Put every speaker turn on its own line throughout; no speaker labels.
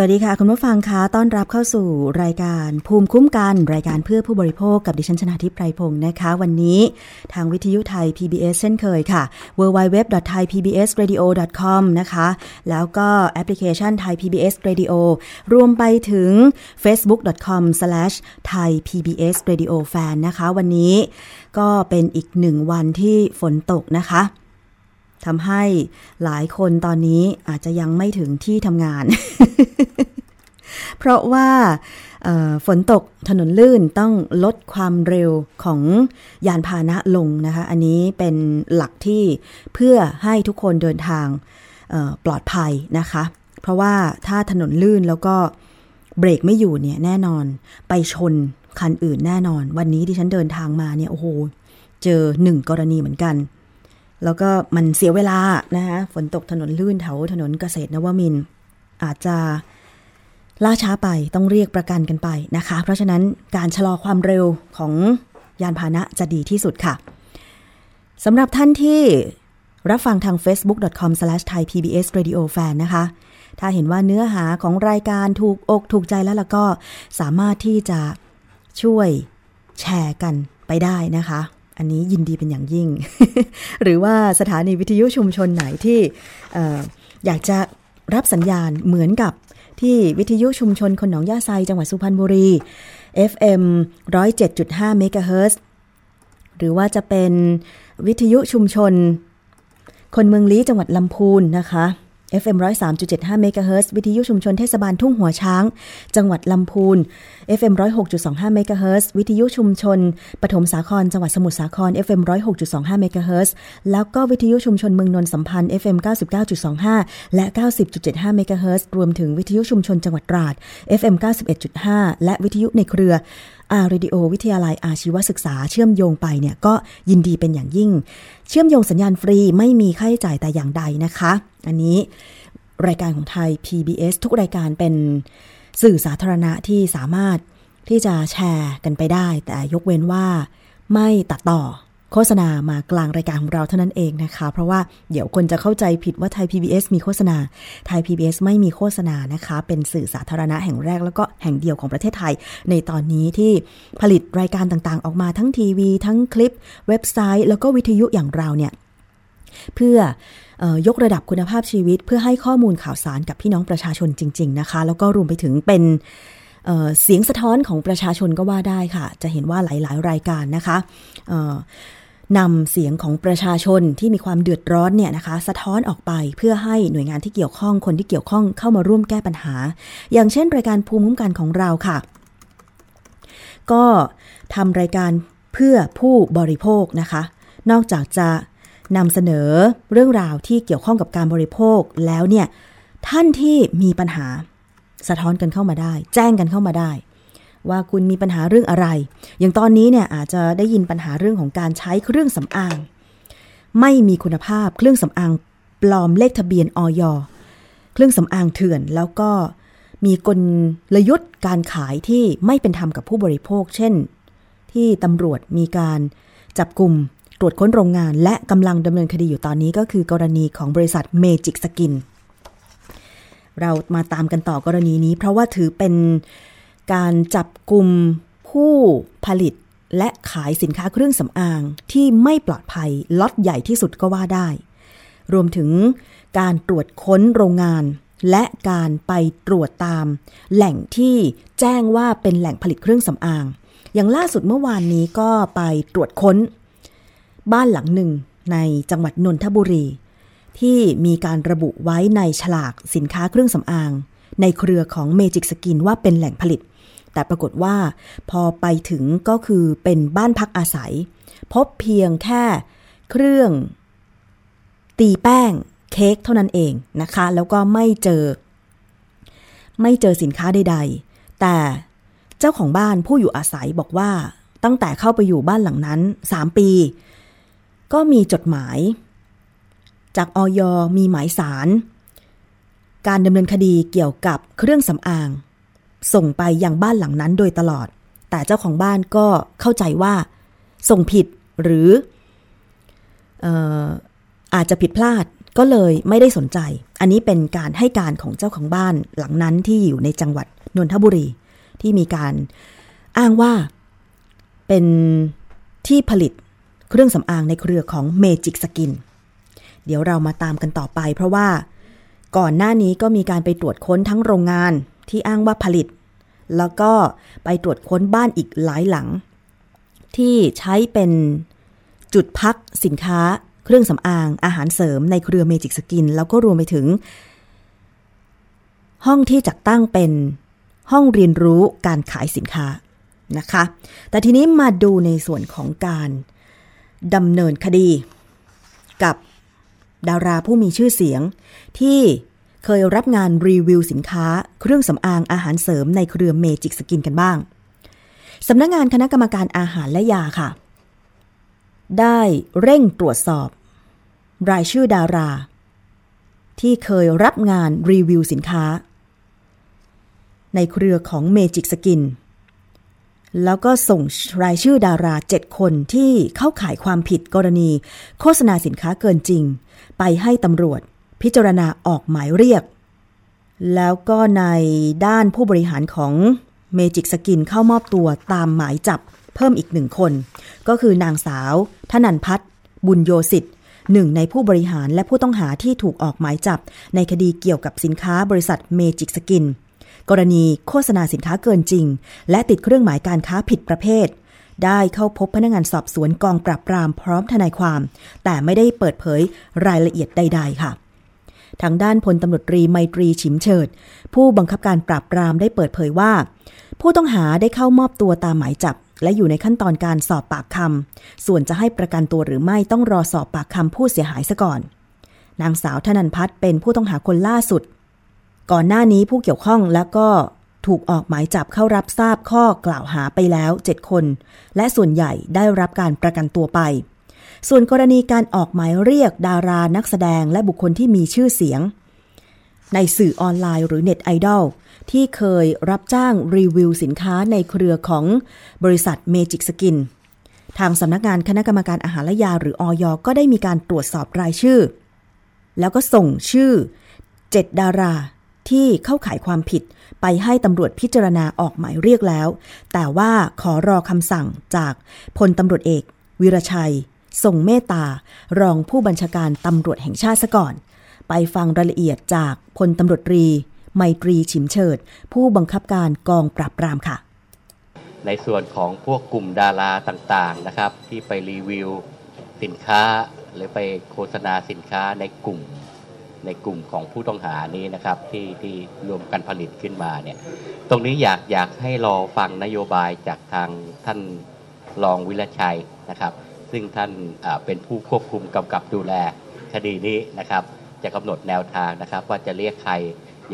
สวัสดีค่ะ คุณผู้ฟังคะต้อนรับเข้าสู่รายการภูมิคุ้มกัน รายการเพื่อผู้บริโภคกับดิฉันชนะทิพไพรพงศ์นะคะ วันนี้ทางวิทยุไทย PBS เช่นเคยค่ะ www.thaipbsradio.com นะคะ แล้วก็แอปพลิเคชัน Thai PBS Radio รวมไปถึง facebook.com/thaipbsradiofan นะคะ วันนี้ก็เป็นอีกหนึ่งวันที่ฝนตกนะคะทำให้หลายคนตอนนี้อาจจะยังไม่ถึงที่ทำงาน เพราะว่าฝนตกถนนลื่นต้องลดความเร็วของยานพาหนะลงนะคะ อันนี้เป็นหลักที่เพื่อให้ทุกคนเดินทางปลอดภัยนะคะ เพราะว่าถ้าถนนลื่นแล้วก็เบรกไม่อยู่เนี่ยแน่นอนไปชนคันอื่นแน่นอน วันนี้ที่ฉันเดินทางมาเนี่ยโอ้โหเจอหนึ่งกรณีเหมือนกัน แล้วก็มันเสียเวลานะคะฝนตกถนนลื่นแถวถนนเกษตรนวมิน อาจจะ ล่าช้าไปต้องเรียกประกันกันไปนะคะ เพราะฉะนั้นการชะลอความเร็วของยานพาหนะจะดีที่สุดค่ะสำหรับท่านที่รับฟังทาง facebook.com/thaipbsradiofan นะคะ ถ้าเห็นว่าเนื้อหาของรายการถูกอกถูกใจแล้วล่ะก็สามารถที่จะช่วยแชร์กันไปได้นะคะ อันนี้ยินดีเป็นอย่างยิ่ง หรือว่าสถานีวิทยุชุมชนไหนที่อออยากจะรับสัญญาณเหมือนกับ ที่วิทยุชุมชนคนหนองย่าไซจังหวัดสุพรรณบุรี FM 107.5เมกะเฮิรตซ์หรือว่าจะเป็นวิทยุชุมชน คนเมืองลี้จังหวัดลำพูนนะคะ FM 103.75เมกะเฮิรตซ์วิทยุชุมชนเทศบาลทุ่งหัวช้าง จังหวัดลำพูน FM 106.25เมกะเฮิรตซ์วิทยุชุมชน ปฐมสาคร จังหวัดสมุทรสาคร FM 106.25เมกะเฮิรตซ์แล้วก็วิทยุชุมชนเมืองนนท์สัมพันธ์ FM 99.25 และ 90.75เมกะเฮิรตซ์รวมถึงวิทยุชุมชนจังหวัดตราด FM 91.5 และวิทยุในเครือ R-Radio วิทยาลัยอาชีวศึกษาเชื่อมโยงไปเนี่ยก็ยินดีเป็นอย่างยิ่ง เชื่อมโยงสัญญาณฟรีไม่มีค่าใช้จ่ายแต่อย่างใดนะคะ อันนี้รายการของไทย PBS ทุกรายการเป็นสื่อสาธารณะที่สามารถที่จะแชร์กันไปได้ แต่ยกเว้นว่าไม่ตัดต่อ โฆษณามากลางรายการของเราเท่านั้นเองนะคะ เพราะว่าเดี๋ยวคนจะเข้าใจผิดว่าไทย PBS มีโฆษณา ไทย PBS ไม่มีโฆษณานะคะ เป็นสื่อสาธารณะแห่งแรกแล้วก็แห่งเดียวของประเทศไทย ในตอนนี้ที่ผลิตรายการต่างๆ ออกมาทั้งทีวี ทั้งคลิป เว็บไซต์ แล้วก็วิทยุอย่างเราเนี่ยเพื่อเออยกระดับคุณภาพชีวิต เพื่อให้ข้อมูลข่าวสารกับพี่น้องประชาชนจริง ๆ นะคะ แล้วก็รวมไปถึงเป็น เเสียงสะท้อนของประชาชนก็ว่าได้ค่ะ จะเห็นว่าหลาย ๆ รายการนะคะนำเสียงของประชาชนที่มีความเดือดร้อนเนี่ยนะคะ สะท้อนออกไปเพื่อให้หน่วยงานที่เกี่ยวข้องคนที่เกี่ยวข้องเข้ามาร่วมแก้ปัญหา อย่างเช่น รายการภูมิคุ้มกันของเราค่ะ ก็ทำรายการเพื่อผู้บริโภคนะคะ นอกจากจะนำเสนอเรื่องราวที่เกี่ยวข้องกับการบริโภคแล้วเนี่ยท่านที่มีปัญหา สะท้อนกันเข้ามาได้ แจ้งกันเข้ามาได้ ว่าคุณมีปัญหาเรื่องอะไร อย่างตอนนี้เนี่ยอาจจะได้ยินปัญหาเรื่องของการใช้เครื่องสำอาง ไม่มีคุณภาพเครื่องสำอางปลอมเลขทะเบียนออยเครื่องสำอางเถื่อนแล้วก็มีกลยุทธ์การขายที่ไม่เป็นธรรมกับผู้บริโภค เช่น ที่ตำรวจมีการจับกลุ่มตรวจค้นโรงงาน และกำลังดำเนินคดีอยู่ตอนนี้ก็คือกรณีของบริษัทเมจิกสกิน เรามาตามกันต่อกรณีนี้ เพราะว่าถือเป็นการจับกลุ่มผู้ผลิตและขายสินค้าเครื่องสำอางที่ไม่ปลอดภัยล็อตใหญ่ที่สุดก็ว่าได้ รวมถึงการตรวจค้นโรงงาน และการไปตรวจตาม แหล่งที่แจ้งว่าเป็นแหล่งผลิตเครื่องสำอาง อย่างล่าสุดเมื่อวานนี้ก็ไปตรวจค้น บ้านหลังหนึ่งในจังหวัดนนทบุรี ที่มีการระบุไว้ในฉลากสินค้าเครื่องสำอาง ในเครือของเมจิกสกินว่าเป็นแหล่งผลิต แต่ปรากฏว่าพอไปถึงก็คือเป็นบ้านพักอาศัย พบเพียงแค่เครื่อง ตีแป้งเค้กเท่านั้นเองนะคะ แล้วก็ไม่เจอ ไม่เจอสินค้าใดๆ แต่เจ้าของบ้านผู้อยู่อาศัยบอกว่าตั้งแต่เข้าไปอยู่บ้านหลังนั้น 3 ปี ก็มีจดหมาย จากออยมีหมายสาร การดำเนินคดีเกี่ยวกับเครื่องสำอาง ส่งไปยังบ้านหลังนั้นโดยตลอด แต่เจ้าของบ้านก็เข้าใจว่า ส่งผิดหรืออออาจจะผิดพลาดก็เลยไม่ได้สนใจ อันนี้เป็นการให้การของเจ้าของบ้านหลังนั้นที่อยู่ในจังหวัดนนทบุรี ที่มีการอ้างว่าเป็นที่ผลิตเครื่องสำอางในเครือของเมจิกสกิน เดี๋ยวเรามาตามกันต่อไป เพราะว่าก่อนหน้านี้ก็มีการไปตรวจค้นทั้งโรงงานที่อ้างว่าผลิต แล้วก็ไปตรวจค้นบ้านอีกหลายหลัง ที่ใช้เป็นจุดพักสินค้า เครื่องสำอางอาหารเสริมในเครือเมจิกสกิน แล้วก็รวมไปถึง ห้องที่จัดตั้งเป็นห้องเรียนรู้การขายสินค้านะคะ แต่ทีนี้มาดูในส่วนของการดำเนินคดี กับ ดาราผู้มีชื่อเสียง ที่เคยรับงานรีวิวสินค้า เครื่องสำอางอาหารเสริมในเครือเมจิกสกินกันบ้างสำนักงงานคณะกรรมการอาหารและยาค่ะ ได้เร่งตรวจสอบ รายชื่อดารา ที่เคยรับงานรีวิวสินค้า ในเครือของเมจิกสกิน แล้วก็ส่งรายชื่อดารา 7 คนที่เข้าข่ายความผิดกรณี โฆษณาสินค้าเกินจริง ไปให้ตำรวจ พิจารณาออกหมายเรียก แล้วก็ในด้านผู้บริหารของเมจิกสกินเข้ามอบตัวตามหมายจับเพิ่มอีกหนึ่งคน ก็คือนางสาวธนันพัฒน์บุญโยสิทธิ์หนึ่งในผู้บริหารและผู้ต้องหาที่ถูกออกหมายจับ ในคดีเกี่ยวกับสินค้าบริษัทเมจิกสกิน กรณีโฆษณาสินค้าเกินจริง และติดเครื่องหมายการค้าผิดประเภท ได้เข้าพบพนักงานสอบสวนกองปราบปรามพร้อมทนายความ แต่ไม่ได้เปิดเผยรายละเอียดใด ๆ ค่ะทางด้านพลตำรวจตรีไมตรีฉิมเฉิด ผู้บังคับการปราบปรามได้เปิดเผยว่า ผู้ต้องหาได้เข้ามอบตัวตามหมายจับ และอยู่ในขั้นตอนการสอบปากคำส่วนจะให้ประกันตัวหรือไม่ต้องรอสอบปากคำผู้เสียหายซะก่อน นางสาวธนันพัฒน์เป็นผู้ต้องหาคนล่าสุด ก่อนหน้านี้ผู้เกี่ยวข้องและก็ถูกออกหมายจับเข้ารับทราบข้อกล่าวหาไปแล้ว 7 คน และส่วนใหญ่ได้รับการประกันตัวไป ส่วนกรณีการออกหมายเรียกดารานักแสดงและบุคคลที่มีชื่อเสียง ในสื่อออนไลน์หรือเน็ตไอดอลที่เคยรับจ้างรีวิวสินค้าในเครือของบริษัทเมจิกสกินทางสำนักงานคณะกรรมการอาหารและยาหรืออยก็ได้มีการตรวจสอบรายชื่อ แล้วก็ส่งชื่อ 7 ดารา ที่เข้าข่ายความผิด ไปให้ตำรวจพิจารณาออกหมายเรียกแล้ว แต่ว่าขอรอคำสั่งจากพลตำรวจเอก วิรชัยส่งเมตตา รองผู้บัญชาการตำรวจแห่งชาติซะก่อน ไปฟังรายละเอียดจากพลตำรวจตรี ไมตรีฉิมเฉิด ผู้บังคับการกองปราบปรามค่ะ
ในส่วนของพวกกลุ่มดาราต่างๆนะครับ ที่ไปรีวิวสินค้าหรือไปโฆษณาสินค้าในกลุ่ม ในกลุ่มของผู้ต้องหานี้นะครับที่ที่รวมกันผลิตขึ้นมาเนี่ยตรงนี้อยากอยากให้รอฟังนโยบายจากทางท่านรองวิรชัยนะครับ ซึ่งท่านเป็นผู้ควบคุมกำกับดูแลคดีนี้นะครับ จะกำหนดแนวทางนะครับ ว่าจะเรียกใคร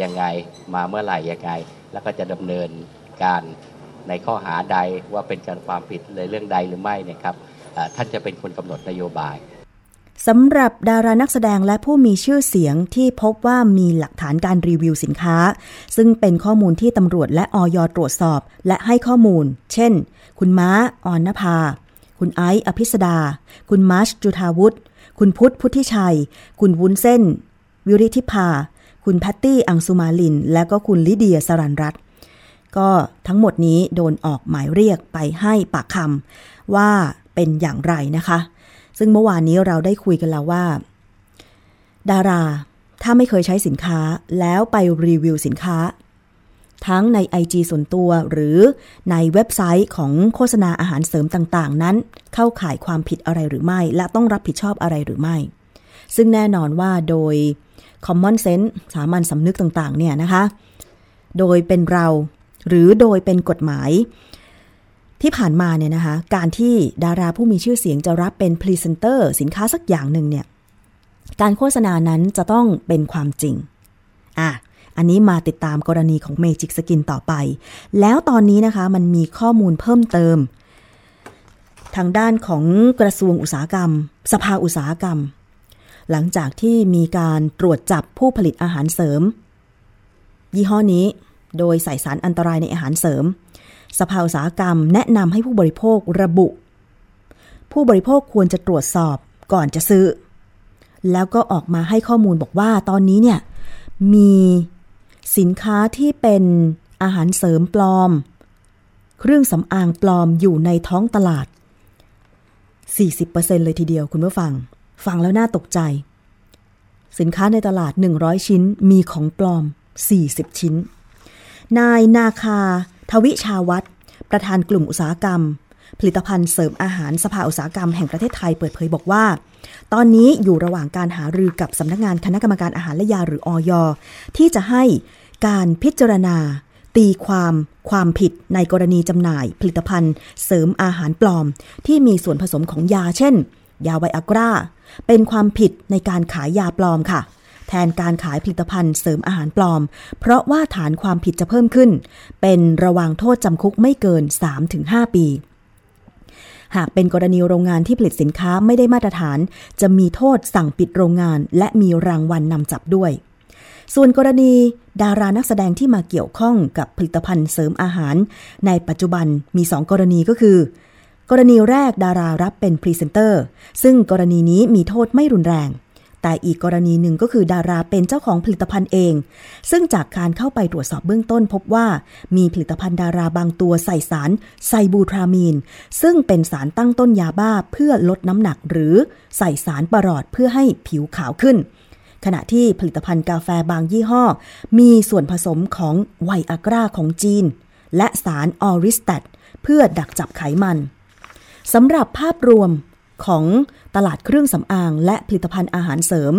ยังไงมาเมื่อไหร่ยังไง แล้วก็จะดำเนินการในข้อหาใดว่าเป็นการความผิดในเรื่องใดหรือไม่เนยครับท่านจะเป็นคนกำหนดนโยบาย
สำหรับดารานักแสดงและผู้มีชื่อเสียงที่พบว่ามีหลักฐานการรีวิวสินค้า ซึ่งเป็นข้อมูลที่ตำรวจและออยตรวจสอบ และให้ข้อมูล เช่น คุณม้าออนนภา คุณไอซ์อภิสดา คุณมาร์ชจุธาวุฒิคุณพุทธพุทธิชัย คุณวุ้นเส้น วิริธิภา คุณแพตตี้อังสุมาลิน และก็คุณลิเดียสรันรัตก็ทั้งหมดนี้โดนออกหมายเรียกไปให้ปากคำว่าเป็นอย่างไรนะคะ ซึ่งเมื่อวานนี้เราได้คุยกันแล้วว่า ดาราถ้าไม่เคยใช้สินค้าแล้วไปรีวิวสินค้า ทั้งใน IG ส่วนตัวหรือในเว็บไซต์ของโฆษณาอาหารเสริมต่างๆ นั้น เข้าข่ายความผิดอะไรหรือไม่ และต้องรับผิดชอบอะไรหรือไม่ ซึ่งแน่นอนว่าโดย common sense สามัญสำนึกต่างๆ เนี่ยนะคะ โดยเป็นเราหรือโดยเป็นกฎหมาย ที่ผ่านมาเนี่ยนะคะการที่ดาราผู้มีชื่อเสียงจะรับเป็นพรีเซนเตอร์สินค้าสักอย่างหนึ่งเนี่ยการโฆษณานั้นจะต้องเป็นความจริงอะอันนี้มาติดตามกรณีของเมจิกสกินต่อไป แล้วตอนนี้นะคะมันมีข้อมูลเพิ่มเติม ทางด้านของกระทรวงอุตสาหกรรม สภาอุตสาหกรรม หลังจากที่มีการตรวจจับผู้ผลิตอาหารเสริม ยี่ห้อนี้โดยใส่สารอันตรายในอาหารเสริม สภาอุตสาหกรรม แนะนำให้ผู้บริโภคระบุ ผู้บริโภคควรจะตรวจสอบก่อนจะซื้อ แล้วก็ออกมาให้ข้อมูลบอกว่าตอนนี้เนี่ยมีสินค้าที่เป็นอาหารเสริมปลอม เครื่องสำอางปลอมอยู่ในท้องตลาด 40%เลยทีเดียวคุณผู้ฟัง ฟังแล้วน่าตกใจ สินค้าในตลาด 100 ชิ้นมีของปลอม 40 ชิ้น นายนาคา ทวิชาวัตรประธานกลุ่มอุตสาหกรรม ผลิตภัณฑ์เสริมอาหารสภาอุตสาหกรรมแห่งประเทศไทยเปิดเผยบอกว่า ตอนนี้อยู่ระหว่างการหารือกับสำนักงานคณะกรรมการอาหารและยาหรืออยที่จะให้การพิจารณา ตีความความผิดในกรณีจำหน่าย ผลิตภัณฑ์ เสริมอาหารปลอม ที่มีส่วนผสมของยาเช่น ยาไวอากราเป็นความผิดในการขายยาปลอมค่ะ นการขายผลิตภัณฑ์เสริมอาหารปลอม เพราะว่าฐานความผิดจะเพิ่มขึ้น เป็นระวางโทษจำคุกไม่เกิน 3-5 ปี หากเป็นกรณีโรงงานที่ผลิตสินค้าไม่ได้มาตรฐาน จะมีโทษสั่งปิดโรงงาน และมีรางวัลนนำจับด้วยส่วนกรณีดารานักแสดงที่มาเกี่ยวข้องกับผลิตภัณฑ์เสริมอาหาร ในปัจจุบันมี 2 กรณีก็คือ กรณีแรกดารารับเป็นพรีเซนเตอร์ ซึ่งกรณีนี้มีโทษไม่รุนแรง แต่อีกกรณีหนึ่งก็คือดาราเป็นเจ้าของผลิตภัณฑ์เอง ซึ่งจากการเข้าไปตรวจสอบเบื้องต้นพบว่ามีผลิตภัณฑ์ดาราบางตัวใส่สารไซบูทรามีน ซึ่งเป็นสารตั้งต้นยาบ้าเพื่อลดน้ำหนักหรือใส่สารประหลอดเพื่อให้ผิวขาวขึ้น ขณะที่ผลิตภัณฑ์กาแฟบางยี่ห้อ มีส่วนผสมของไวอากราของจีน และสารออริสแตตเพื่อดักจับไขมันสำหรับภาพรวม ของตลาดเครื่องสำอาง และผลิตภัณฑ์อาหารเสริม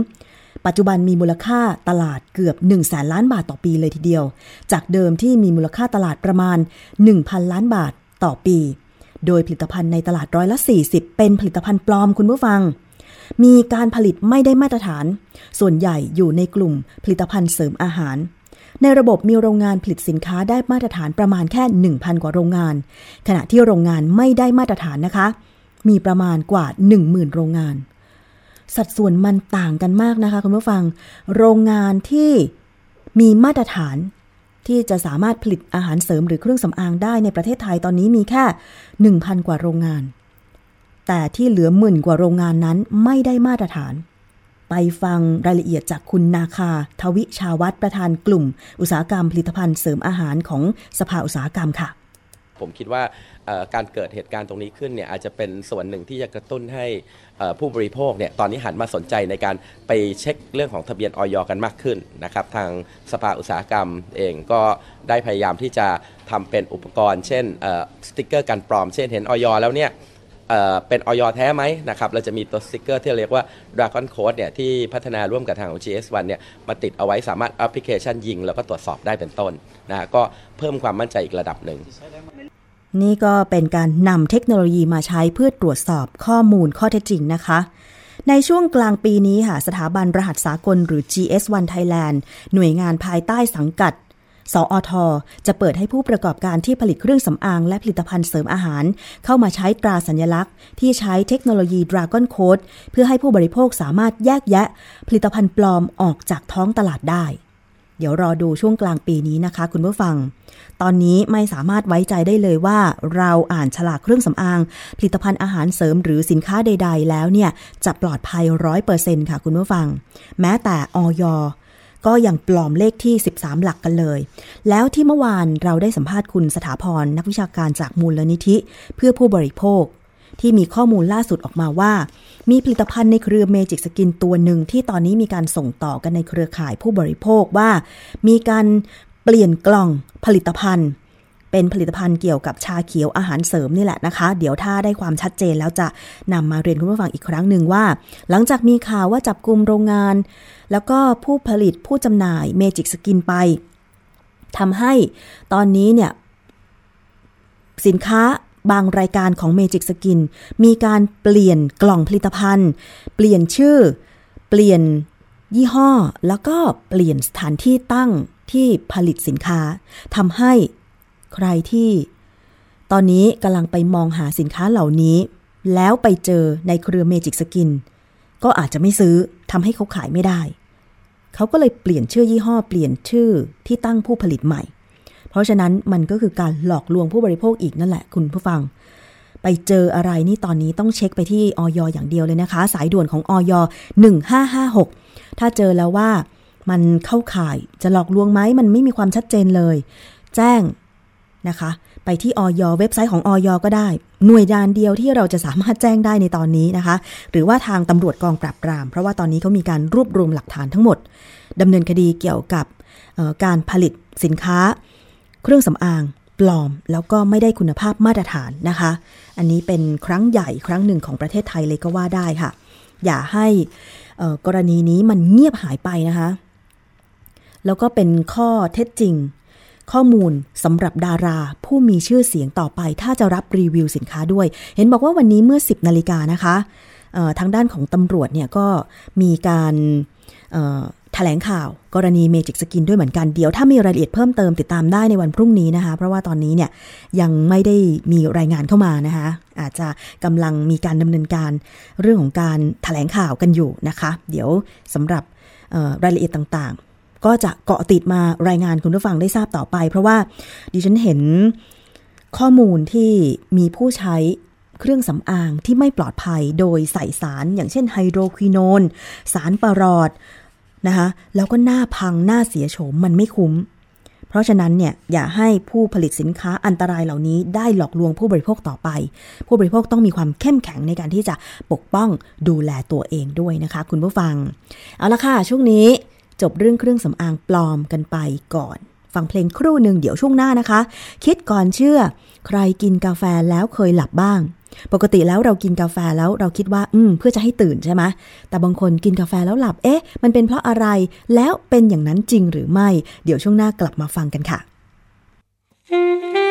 ปัจจุบันมีมูลค่าตลาดเกือบ1แสนล้านบาทต่อปีเลยทีเดียว จากเดิมที่มีมูลค่าตลาดประมาณ 1,000 ล้านบาทต่อปี โดยผลิตภัณฑ์ในตลาดร้อยละ 40 เป็นผลิตภัณฑ์ปลอมคุณผู้ฟัง มีการผลิตไม่ได้มาตรฐาน ส่วนใหญ่อยู่ในกลุ่มผลิตภัณฑ์เสริมอาหารในระบบมีโรงงานผลิตสินค้าได้มาตรฐานประมาณแค่ 1,000 กว่าโรงงาน ขณะที่โรงงานไม่ได้มาตรฐานนะคะ มีประมาณกว่า 10,000 โรงงาน สัดส่วนมันต่างกันมากนะคะคุณผู้ฟัง โรงงานที่มีมาตรฐานที่จะสามารถผลิตอาหารเสริมหรือเครื่องสำอางได้ในประเทศไทยตอนนี้มีแค่ 1,000 กว่าโรงงาน แต่ที่เหลือหมื่นกว่าโรงงานนั้นไม่ได้มาตรฐาน ไปฟังรายละเอียดจากคุณนาคา ทวิชาวัตรประธานกลุ่ม อุตสาหกรรมผลิตภัณฑ์เสริมอาหารของสภาอุตสาหกรรมค่ะ
ผมคิดว่าการเกิดเหตุการณ์ตรงนี้ขึ้นเนี่ยอาจจะเป็นส่วนหนึ่งที่จะกระตุ้นให้ผู้บริโภคเนี่ยตอนนี้หันมาสนใจในการไปเช็คเรื่องของทะเบียนอย. กันมากขึ้นนะครับทางสภาอุตสาหกรรมเองก็ได้พยายามที่จะทำเป็นอุปกรณ์ เช่นสติกเกอร์กันปลอม เช่นเห็นอย. แล้วเนี่ย เป็นอย. แท้ไหมนะครับ เราจะมีตัวสติกเกอร์ที่เรียกว่า Dragon Code เนี่ยที่พัฒนาร่วมกับทางของ GS1 เนี่ยมาติดเอาไว้สามารถแอปพลิเคชันยิง แล้วก็ตรวจสอบได้เป็นต้นนะก็เพิ่มความมั่นใจอีกระดับหนึ่ง
นี่ก็เป็นการนำเทคโนโลยีมาใช้เพื่อตรวจสอบข้อมูลข้อเท็จจริงนะคะ ในช่วงกลางปีนี้ค่ะสถาบันรหัสสากลหรือ GS1 Thailand หน่วยงานภายใต้สังกัด สอทอจะเปิดให้ผู้ประกอบการที่ผลิตเครื่องสำอางและผลิตภัณฑ์เสริมอาหาร เข้ามาใช้ตราสัญลักษณ์ ที่ใช้เทคโนโลยี Dragon Code เพื่อให้ผู้บริโภคสามารถแยกแยะ ผลิตภัณฑ์ปลอมออกจากท้องตลาดได้ เดี๋ยวรอดูช่วงกลางปีนี้นะคะ คุณผู้ฟัง ตอนนี้ไม่สามารถไว้ใจได้เลยว่า เราอ่านฉลากเครื่องสำอาง ผลิตภัณฑ์อาหารเสริมหรือสินค้าใด ๆ แล้วเนี่ยจะปลอดภัยร้อยเปอร์เซ็นค่ะคุณผู้ฟัง แม้แต่ออย ก็ยังปลอมเลขที่ 13 หลักกันเลย แล้วที่เมื่อวานเราได้สัมภาษณ์คุณสถาพรนักวิชาการจากมูลนิธิ เพื่อผู้บริโภค ที่มีข้อมูลล่าสุดออกมาว่า มีผลิตภัณฑ์ในเครือเมจิกสกินตัวหนึ่งที่ตอนนี้มีการส่งต่อกันในเครือข่ายผู้บริโภคว่า มีการเปลี่ยนกล่องผลิตภัณฑ์ เป็นผลิตภัณฑ์เกี่ยวกับชาเขียวอาหารเสริมนี่แหละนะคะ เดี๋ยวถ้าได้ความชัดเจนแล้วจะนำมาเรียนคุณผู้ฟังอีกครั้งหนึ่งว่า หลังจากมีข่าวว่าจับกลุ่มโรงงาน แล้วก็ผู้ผลิตผู้จำหน่ายเมจิกสกินไปทำให้ตอนนี้เนี่ย สินค้าบางรายการของ Magic Skin มีการเปลี่ยนกล่องผลิตภัณฑ์ เปลี่ยนชื่อ เปลี่ยนยี่ห้อ แล้วก็เปลี่ยนสถานที่ตั้งที่ผลิตสินค้าทำให้ ใครที่ ตอนนี้กำลังไปมองหาสินค้าเหล่านี้ แล้วไปเจอในเครือ Magic Skin ก็อาจจะไม่ซื้อทำให้เขาขายไม่ได้ เขาก็เลยเปลี่ยนชื่อยี่ห้อเปลี่ยนชื่อที่ตั้งผู้ผลิตใหม่ เพราะฉะนั้นมันก็คือการหลอกลวงผู้บริโภคอีกนั่นแหละคุณผู้ฟังไปเจออะไรนี่ตอนนี้ต้องเช็คไปที่ออยอย่างเดียวเลยนะคะ สายด่วนของออย1556 ถ้าเจอแล้วว่ามันเข้าข่ายจะหลอกลวงไหมมันไม่มีความชัดเจนเลย แจ้ง นะคะ ไปที่ออยเว็บไซต์ของออยก็ได้ หน่วยงานเดียวที่เราจะสามารถแจ้งได้ในตอนนี้นะคะ หรือว่าทางตำรวจกองปราบปราม เพราะว่าตอนนี้เขามีการรวบรวมหลักฐานทั้งหมดดำเนินคดีเกี่ยวกับการผลิตสินค้า เครื่องสำอางปลอม แล้วก็ไม่ได้คุณภาพมาตรฐานนะคะ อันนี้เป็นครั้งใหญ่ครั้งหนึ่งของประเทศไทยเลยก็ว่าได้ค่ะ อย่าให้กรณีนี้มันเงียบหายไปนะคะ แล้วก็เป็นข้อเท็จจริง ข้อมูลสำหรับดารา ผู้มีชื่อเสียงต่อไป ถ้าจะรับรีวิวสินค้าด้วย เห็นบอกว่าวันนี้เมื่อ 10นาฬิกานะคะทางด้านของตำรวจเนี่ยก็มีการเอ่อแถลงข่าวกรณีเมจิกสกินด้วยเหมือนกัน เดี๋ยวถ้ามีรายละเอียดเพิ่มเติมติดตามได้ในวันพรุ่งนี้นะคะ เพราะว่าตอนนี้เนี่ยยังไม่ได้มีรายงานเข้ามานะคะ อาจจะกำลังมีการดำเนินการเรื่องของการแถลงข่าวกันอยู่นะคะ เดี๋ยวสำหรับรายละเอียดต่างๆ ก็จะเกาะติดมารายงานคุณผู้ฟังได้ทราบต่อไป เพราะว่าดิฉันเห็นข้อมูลที่มีผู้ใช้เครื่องสำอางที่ไม่ปลอดภัยโดยใส่สารอย่างเช่นไฮโดรควิโนนสารปรอดนะคะแล้วก็หน้าพังหน้าเสียโฉมมันไม่คุ้ม เพราะฉะนั้นเนี่ยอย่าให้ผู้ผลิตสินค้าอันตรายเหล่านี้ได้หลอกลวงผู้บริโภคต่อไป ผู้บริโภคต้องมีความเข้มแข็งในการที่จะปกป้องดูแลตัวเองด้วยนะคะ คุณผู้ฟัง เอาละค่ะ ช่วงนี้ จบเรื่องเครื่องสำอางปลอมกันไปก่อน ฟังเพลงครู่หนึ่งเดี๋ยวช่วงหน้านะคะ คิดก่อนเชื่อ ใครกินกาแฟแล้วเคยหลับบ้าง ปกติแล้วเรากินกาแฟแล้วเราคิดว่า อืม เพื่อจะให้ตื่นใช่ไหมแต่บางคนกินกาแฟแล้วหลับเอ๊ะ มันเป็นเพราะอะไรแล้วเป็นอย่างนั้นจริงหรือไม่ เดี๋ยวช่วงหน้ากลับมาฟังกันค่ะ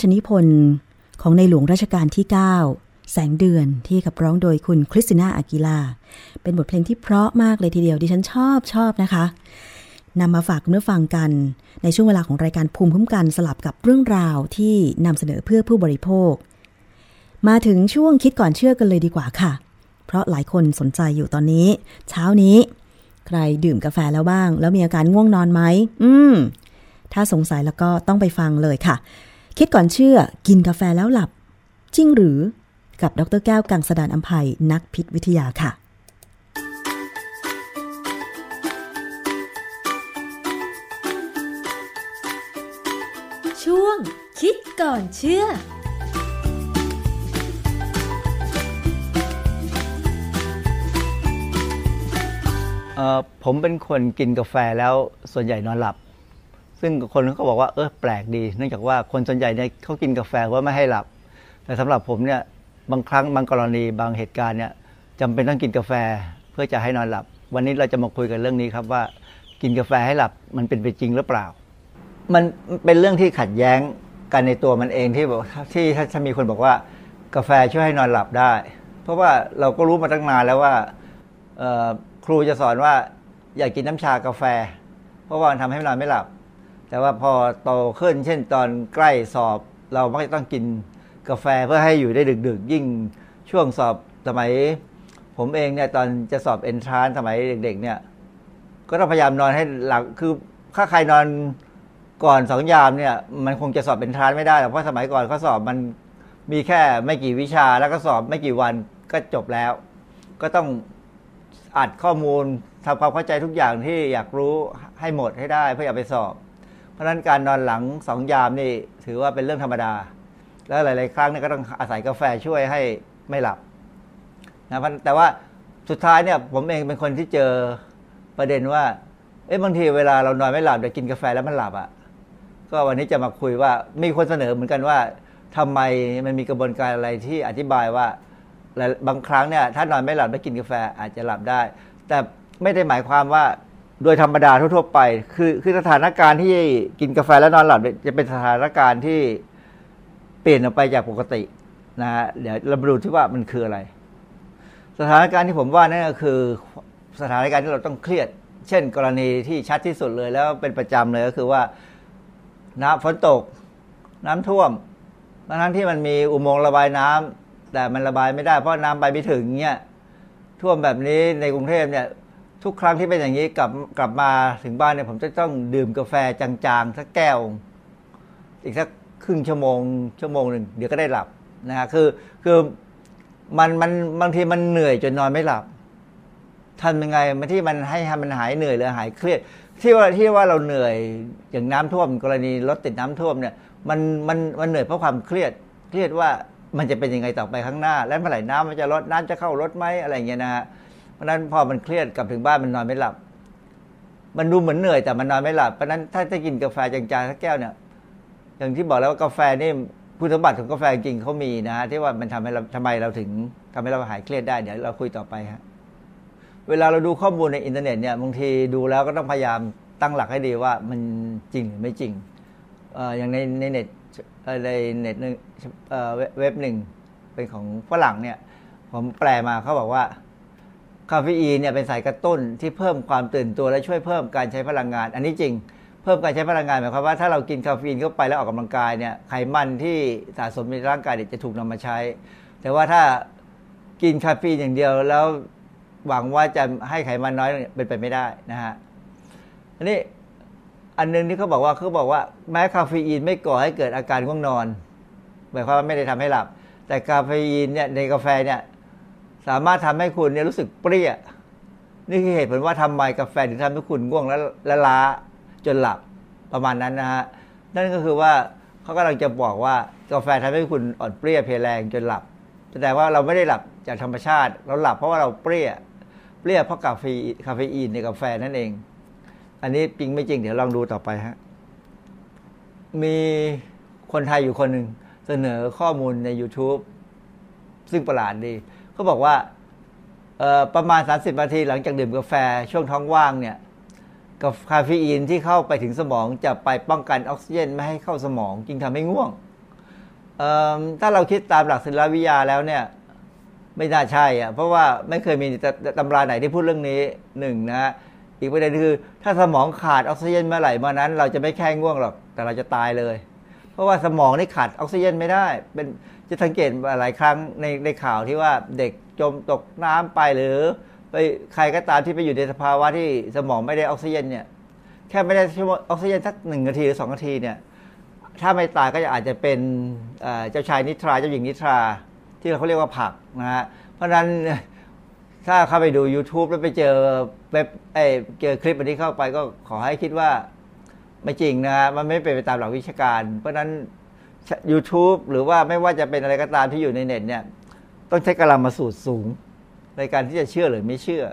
ชนิพนธ์ของในหลวงรัชกาลที่ 9 แสงเดือนที่ขับร้องโดยคุณคริสติน่าอากิลา เป็นบทเพลงที่เพราะมากเลยทีเดียวดิฉันชอบชอบนะคะนำมาฝากคุณผู้ฟังกันในช่วงเวลาของรายการภูมิคุ้มกันสลับกับเรื่องราวที่นำเสนอเพื่อผู้บริโภค มาถึงช่วงคิดก่อนเชื่อกันเลยดีกว่าค่ะ เพราะหลายคนสนใจอยู่ตอนนี้ เช้านี้ ใครดื่มกาแฟแล้วบ้าง แล้วมีอาการง่วงนอนไหมอืม ถ้าสงสัยแล้วก็ต้องไปฟังเลยค่ะ คิดก่อนเชื่อกินกาแฟแล้วหลับ จริงหรือกับดรแก้วกังสดานอัมภัยนักพิษวิทยาค่ะ
ช่วงคิดก่อนเชื่อ
เอ่อผมเป็นคนกินกาแฟแล้วส่วนใหญ่นอนหลับ ซึ่งคนเขาบอกว่าเออแปลกดี เนื่องจากว่าคนส่วนใหญ่เนี่ยเขากินกาแฟว่าไม่ให้หลับ แต่สำหรับผมเนี่ยบางครั้งบางกรณีบางเหตุการณ์เนี่ยจำเป็นต้องกินกาแฟเพื่อจะให้นอนหลับ วันนี้เราจะมาคุยกันเรื่องนี้ครับว่า กินกาแฟให้หลับมันเป็นไปจริงหรือเปล่า มันเป็นเรื่องที่ขัดแย้งกันในตัวมันเองที่บอกที่ถ้ามีคนบอกว่ากาแฟช่วยให้นอนหลับได้ เพราะว่าเราก็รู้มาตั้งนานแล้วว่าครูจะสอนว่าอย่ากินน้ำชากาแฟ เพราะว่ามันทำให้นอนไม่หลับ แต่ว่าพอโตขึ้น เช่นตอนใกล้สอบ เรามักจะต้องกินกาแฟเพื่อให้อยู่ได้ดึก ๆ ยิ่งช่วงสอบสมัย ผมเองเนี่ยตอนจะสอบเอนทรานสมัยเด็ก ๆ เนี่ย ก็ต้องพยายามนอนให้หลังคือถ้าใครนอนก่อนสองยามเนี่ย มันคงจะสอบเป็นทรานไม่ได้หรอกเพราะสมัยก่อนเขาสอบมันมีแค่ไม่กี่วิชาแล้วก็สอบไม่กี่วันก็จบแล้ว ก็ต้องอัดข้อมูลทำความเข้าใจทุกอย่างที่อยากรู้ให้หมดให้ได้เพื่ออยากไปสอบ ราะฉะนั้นการนอนหลังสองยามนี่ถือว่าเป็นเรื่องธรรมดา แล้วหลาย ๆ ครั้งนี่ก็ต้องอาศัยกาแฟช่วยให้ไม่หลับนะพราะแต่ว่าสุดท้ายเนี่ยผมเองเป็นคนที่เจอประเด็นว่า เอ๊ะบางทีเวลาเรานอนไม่หลับแต่กินกาแฟแล้วมันหลับอะ ก็วันนี้จะมาคุยว่ามีคนเสนอเหมือนกันว่าทำไมมันมีกระบวนการอะไรที่อธิบายว่าบางครั้งเนี่ยถ้านอนไม่หลับแล้วกินกาแฟอาจจะหลับได้ แต่ไม่ได้หมายความว่า โดยธรรมดาทั่วๆไป คือคือสถานการณ์ที่กินกาแฟแล้วนอนหลับจะเป็นสถานการณ์ที่เปลี่ยนออกไปจากปกตินะฮะเดี๋ยวเรามาดูที่ว่ามันคืออะไร สถานการณ์ที่ผมว่านั่นก็คือสถานการณ์ที่เราต้องเครียด เช่น กรณีที่ชัดที่สุดเลยแล้วเป็นประจำเลยก็คือว่าน้ำฝนตก น้ำท่วมทั้งที่มันมีอุโมงค์ระบายน้ำแต่มันระบายไม่ได้เพราะน้ำไปไม่ถึงเนี่ยท่วมแบบนี้ในกรุงเทพเนี่ย ทุกครั้งที่เป็นอย่างนี้กลับกลับมาถึงบ้านเนี่ยผมจะต้องดื่มกาแฟจางๆสักแก้ว อีกสักครึ่งชั่วโมง ชั่วโมงหนึ่งเดี๋ยวก็ได้หลับนะฮะคือคือมันมันบางทีมันเหนื่อยจนนอนไม่หลับทำยังไงมันที่มันให้มันหายเหนื่อยหรือหายเครียด ที่ว่าที่ว่าเราเหนื่อยอย่างน้ำท่วมกรณีรถติดน้ำท่วมเนี่ย มันมันมันเหนื่อยเพราะความเครียด เครียดว่ามันจะเป็นยังไงต่อไปข้างหน้า และเมื่อไหร่น้ำมันจะลดน้ำจะเข้ารถไหมอะไรเงี้ยนะฮะ ราะนั้นพอมันเครียดกลับถึงบ้านมันนอนไม่หลับ มันดูเหมือนเหนื่อยแต่มันนอนไม่หลับเพราะนั้นถ้าจะกินกาแฟจางๆสักแก้วเนี่ยอย่างที่บอกแล้วว่ากาแฟนี่คุณสมบัติของกาแฟจริงเขามีนะฮะที่ว่ามันทำให้เราทำไมเราถึงทำให้เราหายเครียดได้เดี๋ยวเราคุยต่อไปฮะเวลาเราดูข้อมูลในอินเทอร์เน็ตเนี่ยบางทีดูแล้วก็ต้องพยายามตั้งหลักให้ดีว่ามันจริงหรือไม่จริงเอ่ออย่างในในเน็ตอ่อในเน็ตหนึ่งเอ่อเว็บหนึ่งเป็นของฝรั่งเนี่ย ผมแปลมาเขาบอกว่า คาเฟอีนเนี่ยเป็นสารกระตุ้นที่เพิ่มความตื่นตัวและช่วยเพิ่มการใช้พลังงาน อันนี้จริง เพิ่มการใช้พลังงานหมายความว่าถ้าเรากินคาเฟอีนเข้าไปแล้วออกกำลังกายเนี่ยไขมันที่สะสมในร่างกายจะถูกนำมาใช้ แต่ว่าถ้ากินคาเฟอีนอย่างเดียวแล้วหวังว่าจะให้ไขมันน้อยเป็นไปไม่ได้นะฮะอันนี้อันหนึ่งที่เขาบอกว่าเขาบอกว่าแม้คาเฟอีนไม่ก่อให้เกิดอาการง่วงนอนหมายความว่าไม่ได้ทำให้หลับ แต่คาเฟอีนเนี่ยในกาแฟเนี่ย สามารถทำให้คุณเนี่ยรู้สึกเพลีย นี่คือเหตุผลว่าทำไมกาแฟถึงทำให้คุณง่วงและละล้าจนหลับประมาณนั้นนะฮะนั่นก็คือว่าเขากำลังจะบอกว่ากาแฟทำให้คุณอ่อนเปรี้ยเพลแรงจนหลับแสดงว่าเราไม่ได้หลับจากธรรมชาติ เราหลับเพราะว่าเราเปรี้ยเปรี้ยเพราะกาแฟคาเฟอีนในกาแฟนั่นเอง อันนี้จริงไม่จริงเดี๋ยวลองดูต่อไปฮะมีคนไทยอยู่คนหนึ่งเสนอข้อมูลใน YouTube ซึ่งประหลาดดี เขาบอกว่าประมาณ 30 นาทีหลังจากดื่มกาแฟช่วงท้องว่างเนี่ยกาคาเฟอีนที่เข้าไปถึงสมองจะไปป้องกันออกซิเจนไม่ให้เข้าสมองจึงทำให้ง่วง ถ้าเราคิดตามหลักศิลปวิทยาแล้วเนี่ยไม่น่าใช่อะเพราะว่าไม่เคยมีตำราไหนที่พูดเรื่องนี้หนึ่งนะฮะอีกประเด็นคือ ถ้าสมองขาดออกซิเจนเมื่อไหร่เมื่อนั้น เราจะไม่แค่ง่วงหรอกแต่เราจะตายเลย เพราะว่าสมองนี่ขาดออกซิเจนไม่ได้ เป็น จะสังเกตหลายครั้งในในข่าวที่ว่าเด็กจมตกน้ำไปหรือ ไปใครก็ตามที่ไปอยู่ในสภาวะที่สมองไม่ได้ออกซิเจนเนี่ยแค่ไม่ได้ชั่วโมงออกซิเจนสักหนึ่งนาทีหรือสองนาทีเนี่ยถ้าไม่ตายก็จะอาจจะเป็นเจ้าชายนิทราเจ้าหญิงนิทรา ที่เขาเรียกว่าผักนะฮะเพราะฉะนั้นถ้าเข้าไปดู YouTube แล้วไปเจอเว็บเอเจอคลิปอันนี้เข้าไปก็ขอให้คิดว่าไม่จริงนะฮะมันไม่เป็นไปตามหลักวิชาการ เพราะฉะนั้น YouTube หรือว่าไม่ว่าจะเป็นอะไรก็ตามที่อยู่ในเน็ตเนี่ย ต้องใช้กำลังมาสูตรสูง ในการที่จะเชื่อหรือไม่เชื่อ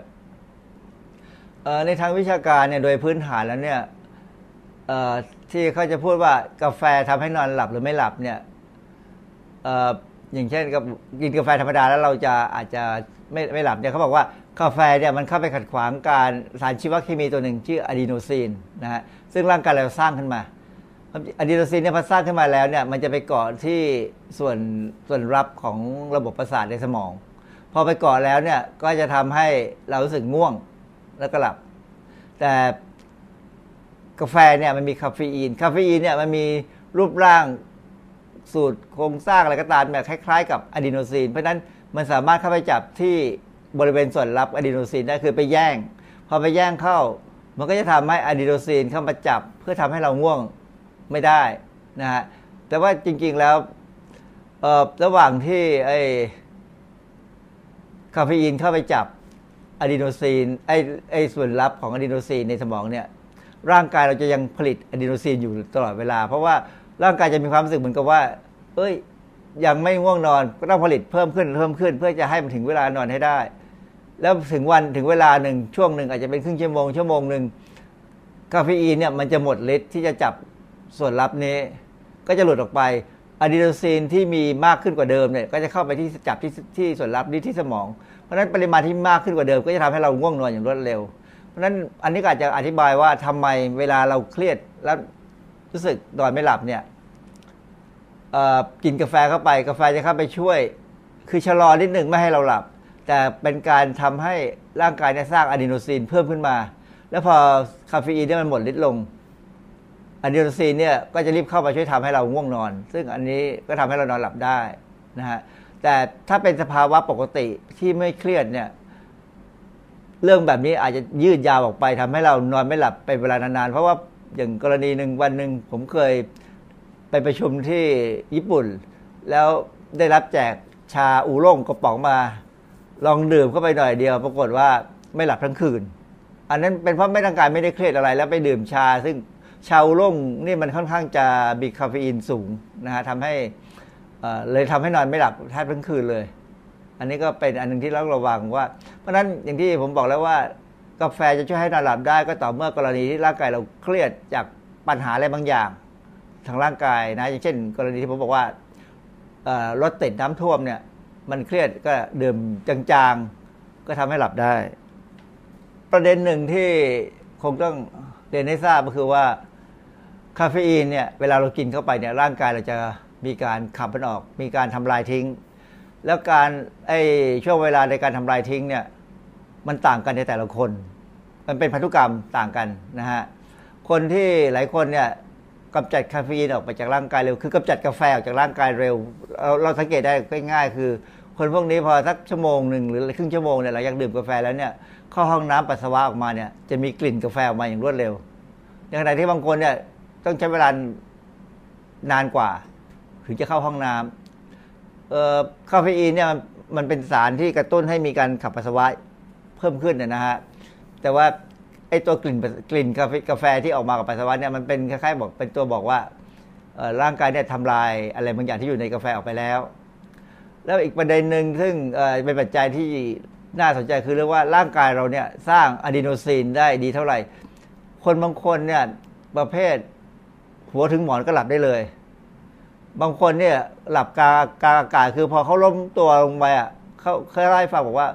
อในทางวิชาการเนี่ยโดยพื้นฐานแล้วเนี่ยที่เขาจะพูดว่ากาแฟทำให้นอนหลับหรือไม่หลับเนี่ยเอ่ออย่างเช่นกับกินกาแฟธรรมดาแล้วเราจะอาจจะไม่ไม่หลับเนี่ยเขาบอกว่ากาแฟเนี่ยมันเข้าไปขัดขวางการสารชีวเคมีตัวหนึ่งชื่ออะดีโนซีนนะฮะซึ่งร่างกายเราสร้างขึ้นมา อะดีโนซีนเนี่ยพอสร้างขึ้นมาแล้วเนี่ยมันจะไปเกาะที่ส่วนส่วนรับของระบบประสาทในสมอง พอไปเกาะแล้วเนี่ยก็จะทำให้เรารู้สึกง่วงแล้วก็หลับ แต่กาแฟเนี่ยมันมีคาเฟอีน คาเฟอีนเนี่ยมันมีรูปร่างสูตรโครงสร้างอะไรก็ตามแบบคล้ายๆกับอะดีโนซีน เพราะนั้นมันสามารถเข้าไปจับที่บริเวณส่วนรับอะดีโนซีนได้คือไปแย่ง พอไปแย่งเข้า มันก็จะทำให้อะดีโนซีนเข้ามาจับเพื่อทำให้เราง่วง ไม่ได้นะฮะแต่ว่าจริง ๆแล้วระหว่างที่ไอคาเฟอีนเข้าไปจับอะดีโนซีนไอไอส่วนรับของอะดีโนซีนในสมองเนี่ยร่างกายเราจะยังผลิตอะดีโนซีนอยู่ตลอดเวลา เพราะว่าร่างกายจะมีความรู้สึกเหมือนกับว่า เอ้ย ยังไม่ง่วงนอนก็ต้องผลิตเพิ่มขึ้นเพิ่มขึ้น เพื่อจะให้มันถึงเวลานอนให้ได้ แล้วถึงวันถึงเวลาหนึ่งช่วงหนึ่งอาจจะเป็นครึ่งชั่วโมงชั่วโมงหนึ่งคาเฟอีนเนี่ยมันจะหมดฤทธิ์ที่จะจับ ส่วนลับนี้ก็จะหลุดออกไปอะดีโนซีนที่มีมากขึ้นกว่าเดิมเนี่ยก็จะเข้าไปที่จับที่ที่ส่วนลับนี้ที่สมอง เพราะฉะนั้นปริมาณที่มากขึ้นกว่าเดิม ก็จะทำให้เราง่วงนอนอย่างรวดเร็ว เพราะฉะนั้นอันนี้ก็อาจจะอธิบายว่าทำไมเวลาเราเครียดแล้วรู้สึกนอนไม่หลับเนี่ยกินกาแฟเข้าไปกาแฟจะเข้าไปช่วย คือชะลอนิดหนึ่งไม่ให้เราหลับ แต่เป็นการทำให้ร่างกายเนี่ยสร้างอะดีโนซีนเพิ่มขึ้นมา แล้วพอคาเฟอีนเนี่ยมันหมดฤทธิ์ลง อะดรีโรซีนเนี่ยก็จะรีบเข้ามาช่วยทำให้เราง่วงนอน ซึ่งอันนี้ก็ทำให้เรานอนหลับได้นะฮะแต่ถ้าเป็นสภาวะปกติที่ไม่เครียดเนี่ย เรื่องแบบนี้อาจจะยืดยาวออกไป ทำให้เรานอนไม่หลับไปเวลานานๆเพราะว่าอย่างกรณีหนึ่งวันหนึ่งผมเคยไปไประชุมที่ญี่ปุ่น แล้วได้รับแจกชาอูร่งกระป๋องมา ลองดื่มเข้าไปหน่อยเดียว ปรากฏว่าไม่หลับทั้งคืน อันนั้นเป็นเพราะไม่ร่างกายไม่ได้เครียดอะไรแล้วไปดื่มชา ซึ่ง ชาล่งนี่มันค่อนข้างจะบีคาเฟอีนสูงนะฮะทำให้เลยทำให้นอนไม่หลับแทบทั้งคืนเลย อันนี้ก็เป็นอันนึงที่เราระวังว่า เพราะฉะนั้นอย่างที่ผมบอกแล้วว่ากาแฟจะช่วยให้นอนหลับได้ก็ต่อเมื่อกรณีที่ร่างกายเราเครียดจากปัญหาอะไรบางอย่าง ทางร่างกายนะอย่างเช่น กรณีที่ผมบอกว่ารถติดน้ำท่วมเนี่ย มันเครียดก็ดื่มจางๆ ก็ทำให้หลับได้ ประเด็นหนึ่งที่คงต้องเรียนให้ทราบก็คือว่า คาเฟอีนเนี่ยเวลาเรากินเข้าไปเนี่ยร่างกายเราจะมีการขับมันออก มีการทำลายทิ้ง แล้วการไอช่วงเวลาในการทำลายทิ้งเนี่ยมันต่างกันในแต่ละคน มันเป็นพันธุกรรมต่างกันนะฮะคนที่หลายคนเนี่ยกำจัดคาเฟอีนออกไปจากร่างกายเร็ว คือกำจัดกาแฟออกจากร่างกายเร็ว เราเราสังเกตได้ง่ายๆคือ คนพวกนี้พอสักชั่วโมงหนึ่งหรือครึ่งชั่วโมงเนี่ยหลังจากดื่มกาแฟแล้วเนี่ยเข้าห้องน้ำปัสสาวะออกมาเนี่ยจะมีกลิ่นกาแฟออกมาอย่างรวดเร็วในขณะที่บางคนเนี่ย ต้องใช้เวลานานกว่า ถึงจะเข้าห้องน้ำเอ่อคาเฟอีนเนี่ยมันเป็นสารที่กระตุ้นให้มีการขับปัสสาวะเพิ่มขึ้นน,นะฮะแต่ว่าไอตัวกลิ่นกลิ่นกาแฟกาแฟที่ออกมากับปัสสาวะเนี่ยมันเป็นคล้ายๆบอกเป็นตัวบอกว่าร่างกายเนี่ยทำลายอะไรบางอย่างที่อยู่ในกาแฟออกไปแล้ว แล้วอีกประเด็นหนึ่งซึ่งเป็นปัจจัยที่น่าสนใจคือเรื่องว่าร่างกายเราเนี่ยสร้างอะดีโนซีนได้ดีเท่าไหร่ คนบางคนเนี่ยประเภท หัวถึงหมอนก็หลับได้เลย บางคนเนี่ยหลับกากาอากาศคือพอเขาล้มตัวลงไปอะเขาเคยไล่ฟังบอกว่า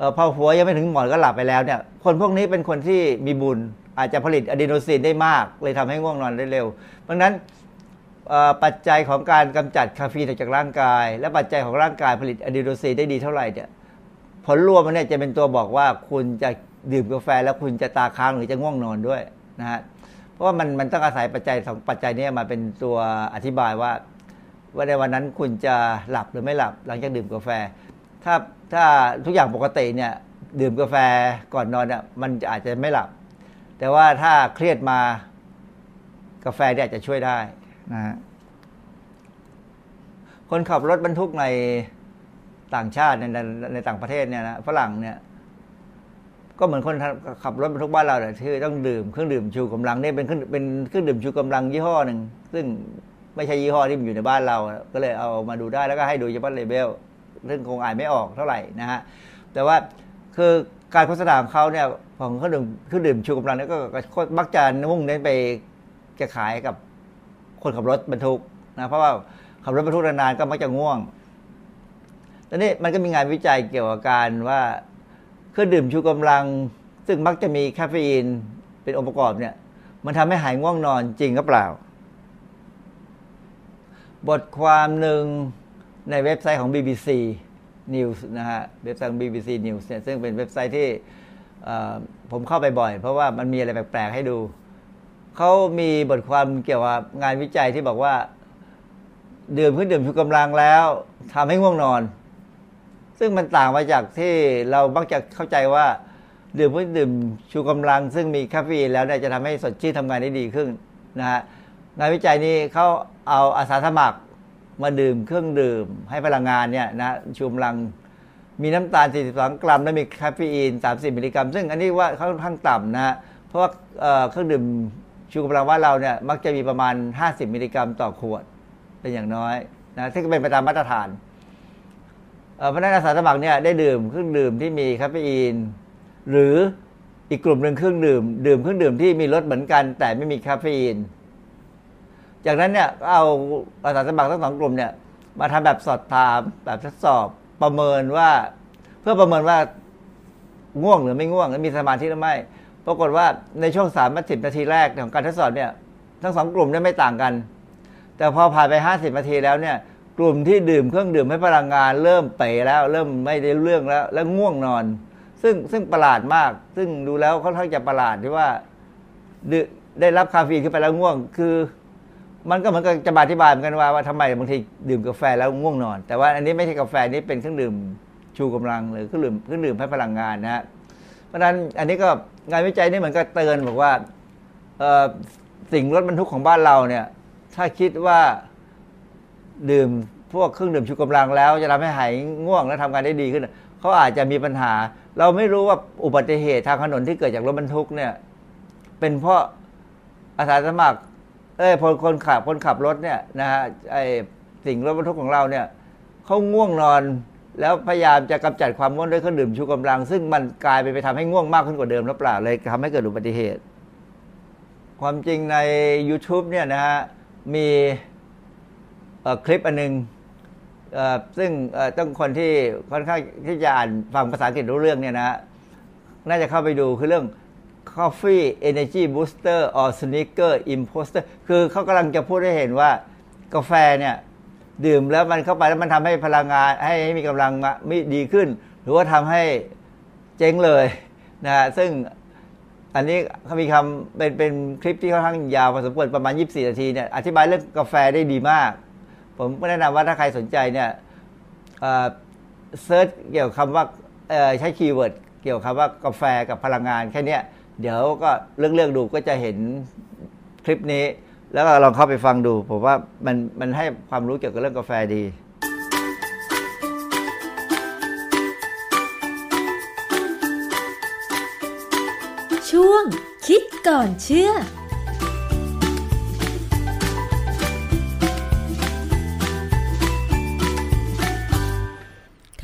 ออพอหัวยังไม่ถึงหมอนก็หลับไปแล้วเนี่ย คนพวกนี้เป็นคนที่มีบุญ อาจจะผลิตอะดีโนซีนได้มาก เลยทำให้ง่วงนอนได้เร็วดังนั้นปัจจัยของการกำจัดคาเฟอีนออกจากร่างกาย และปัจจัยของร่างกายผลิตอะดีโนซีนได้ดีเท่าไหร่เนี่ยผลรวมมันเนี่ยจะเป็นตัวบอกว่าคุณจะดื่มกาแฟแล้วคุณจะตาค้างหรือจะง่วงนอนด้วยนะฮะ เพราะว่ามันมันต้องอาศัยปัจจัยสองปัจจัยนี้มาเป็นตัวอธิบายว่า ว่าในวันนั้นคุณจะหลับหรือไม่หลับหลังจากดื่มกาแฟ ถ้าถ้าทุกอย่างปกติเนี่ยดื่มกาแฟก่อนนอนเนี่ยมันอาจจะไม่หลับ แต่ว่าถ้าเครียดมากาแฟเนี่ยจะช่วยได้นะฮะคนขับรถบรรทุกในต่างชาติในในในต่างประเทศเนี่ยนะฝรั่งเนี่ย ก็เหมือนคนขับรถบรรทุกบ้านเราเนี่ยที่ต้องดื่มเครื่องดื่มชูกำลังนี่เป็นเครื่องเป็นเครื่องดื่มชูกำลังยี่ห้อหนึ่งซึ่งไม่ใช่ยี่ห้อที่มันอยู่ในบ้านเรา ก็เลยเอามาดูได้แล้วก็ให้ดูเฉพาะเลเบลซึ่งคงอ่านไม่ออกเท่าไหร่นะฮะแต่ว่าคือการโฆษณาของเขาเนี่ยของเครื่องดื่มเครื่องดื่มชูกำลังเนี่ยก็มักจะมุ่งเน้นไปจะขายกับคนขับรถบรรทุกนะเพราะว่าขับรถบรรทุกนานๆก็มักจะง่วงตอนนี้มันก็มีงานวิจัยเกี่ยวกับการว่า เครื่องดื่มชูกำลัง ซึ่งมักจะมีคาเฟอีนเป็นองค์ประกอบเนี่ย มันทำให้หายง่วงนอนจริงหรือเปล่า บทความหนึ่งในเว็บไซต์ของ BBC News นะฮะ เว็บไซต์ของ BBC News เนี่ยซึ่งเป็นเว็บไซต์ที่ผมเข้าไปบ่อย เพราะว่ามันมีอะไรแปลก ๆ ให้ดู เขามีบทความเกี่ยวกับงานวิจัยที่บอกว่า ดื่มเครื่องดื่มชูกำลังแล้วทำให้ง่วงนอน ซึ่งมันต่างมาจากที่เรามักจะเข้าใจว่าดื่มเครื่องดื่มชูกำลัง ซึ่งมีคาเฟอีนแล้วเนี่ยจะทำให้สดชื่นทำงานได้ดีขึ้นนะฮะงานวิจัยนี้เขาเอาอาสาสมัครมาดื่มเครื่องดื่ม ให้พลังงานเนี่ยนะชูกำลังมีน้ำตาล 42 กรัม และมีคาเฟอีน 30 มิลลิกรัม ซึ่งอันนี้ว่าค่อนข้างต่ำนะฮะเพราะว่าเครื่องดื่มชูกำลังว่าเราเนี่ยมักจะมีประมาณ 50 มิลลิกรัมต่อขวดเป็นอย่างน้อยนะซึ่งเป็นไปตามมาตรฐาน พนักงานอาสาสมัครเนี่ยได้ดื่มเครื่องดื่มที่มีคาเฟอีน หรืออีกกลุ่มหนึ่งเครื่องดื่ม ดื่มเครื่องดื่มที่มีรสเหมือนกัน แต่ไม่มีคาเฟอีน จากนั้นเนี่ยเอาอาสาสมัครทั้งสองกลุ่มเนี่ยมาทำแบบสอบถามแบบทดสอบประเมินว่า เพื่อประเมินว่าง่วงหรือไม่ง่วงและมีสมาธิหรือไม่ปรากฏว่าในช่วงสามสิบนาทีแรกของการทดสอบเนี่ย ทั้งสองกลุ่มเนี่ยไม่ต่างกัน แต่พอผ่านไปห้าสิบนาทีแล้วเนี่ย กลุ่มที่ดื่มเครื่องดื่มให้พลังงาน เริ่มเป๋แล้ว เริ่มไม่ได้เรื่องแล้ว แล้วง่วงนอน ซึ่งซึ่งประหลาดมาก ซึ่งดูแล้วค่อนข้างจะประหลาดที่ว่าได้รับคาเฟอีนขึ้นไปแล้วง่วง คือ มันก็เหมือนกับจะอธิบายเหมือนกันว่าว่าทำไมบางทีดื่มกาแฟแล้วง่วงนอน แต่ว่าอันนี้ไม่ใช่กาแฟนี่เป็นเครื่องดื่มชูกำลังหรือเครื่องดื่มเครื่องดื่มให้พลังงานนะฮะเพราะฉะนั้นอันนี้ก็งานวิจัยนี่เหมือนกับเตือนบอกว่าสิ่งรถบรรทุกของบ้านเราเนี่ย ถ้าคิดว่า ดื่มพวกเครื่องดื่มชูกำลังแล้ว จะทำให้หายง่วงและทำงานได้ดีขึ้นเขาอาจจะมีปัญหา เราไม่รู้ว่าอุบัติเหตุทางถนนที่เกิดจากรถบรรทุกเนี่ย เป็นเพราะอาสาสมัคร เอ้ยคนขับคนขับรถเนี่ยนะฮะไอสิ่งรถบรรทุกของเราเนี่ยเขาง่วงนอนแล้วพยายามจะกำจัดความง่วงด้วยเครื่องดื่มชูกำลัง ซึ่งมันกลายไปไปทำให้ง่วงมากขึ้นกว่าเดิมหรือเปล่าเลยทำให้เกิดอุบัติเหตุ ความจริงใน YouTube เนี่ยนะฮะมี คลิปอันหนึงเอ่อซึ่งต้องคนที่ค่อนข้างที่จะอ่านฟังภาษาอังกฤษรู้เรื่องเนี่ยนะฮะน่าจะเข้าไปดูคือเรื่อง Coffee Energy Booster or Sneaker Imposter คือเขากำลังจะพูดให้เห็นว่ากาแฟเนี่ยดื่มแล้วมันเข้าไปแล้วมันทำให้พลังงานให้ให้มีกำลังมีดีขึ้น หรือว่าทำให้เจ๊งเลยนะฮะซึ่งอันนี้เขามีคำเป็นเป็นคลิปที่ค่อนข้างยาวพอสมควรประมาณ 24 นาทีเนี่ยอธิบายเรื่องกาแฟได้ดีมาก ผมแนะนำว่าถ้าใครสนใจเนี่ย search เกี่ยวกับคำว่าใช้ keyword เกี่ยวกับคำว่ากาแฟกับพลังงานแค่เนี้ยเดี๋ยวก็เลือกเลือกๆดูก็จะเห็นคลิปนี้ แล้วก็ลองเข้าไปฟังดู ผมว่ามันมันให้ความรู้เกี่ยวกับเรื่องกาแฟดี
ช่วงคิดก่อนเชื่อ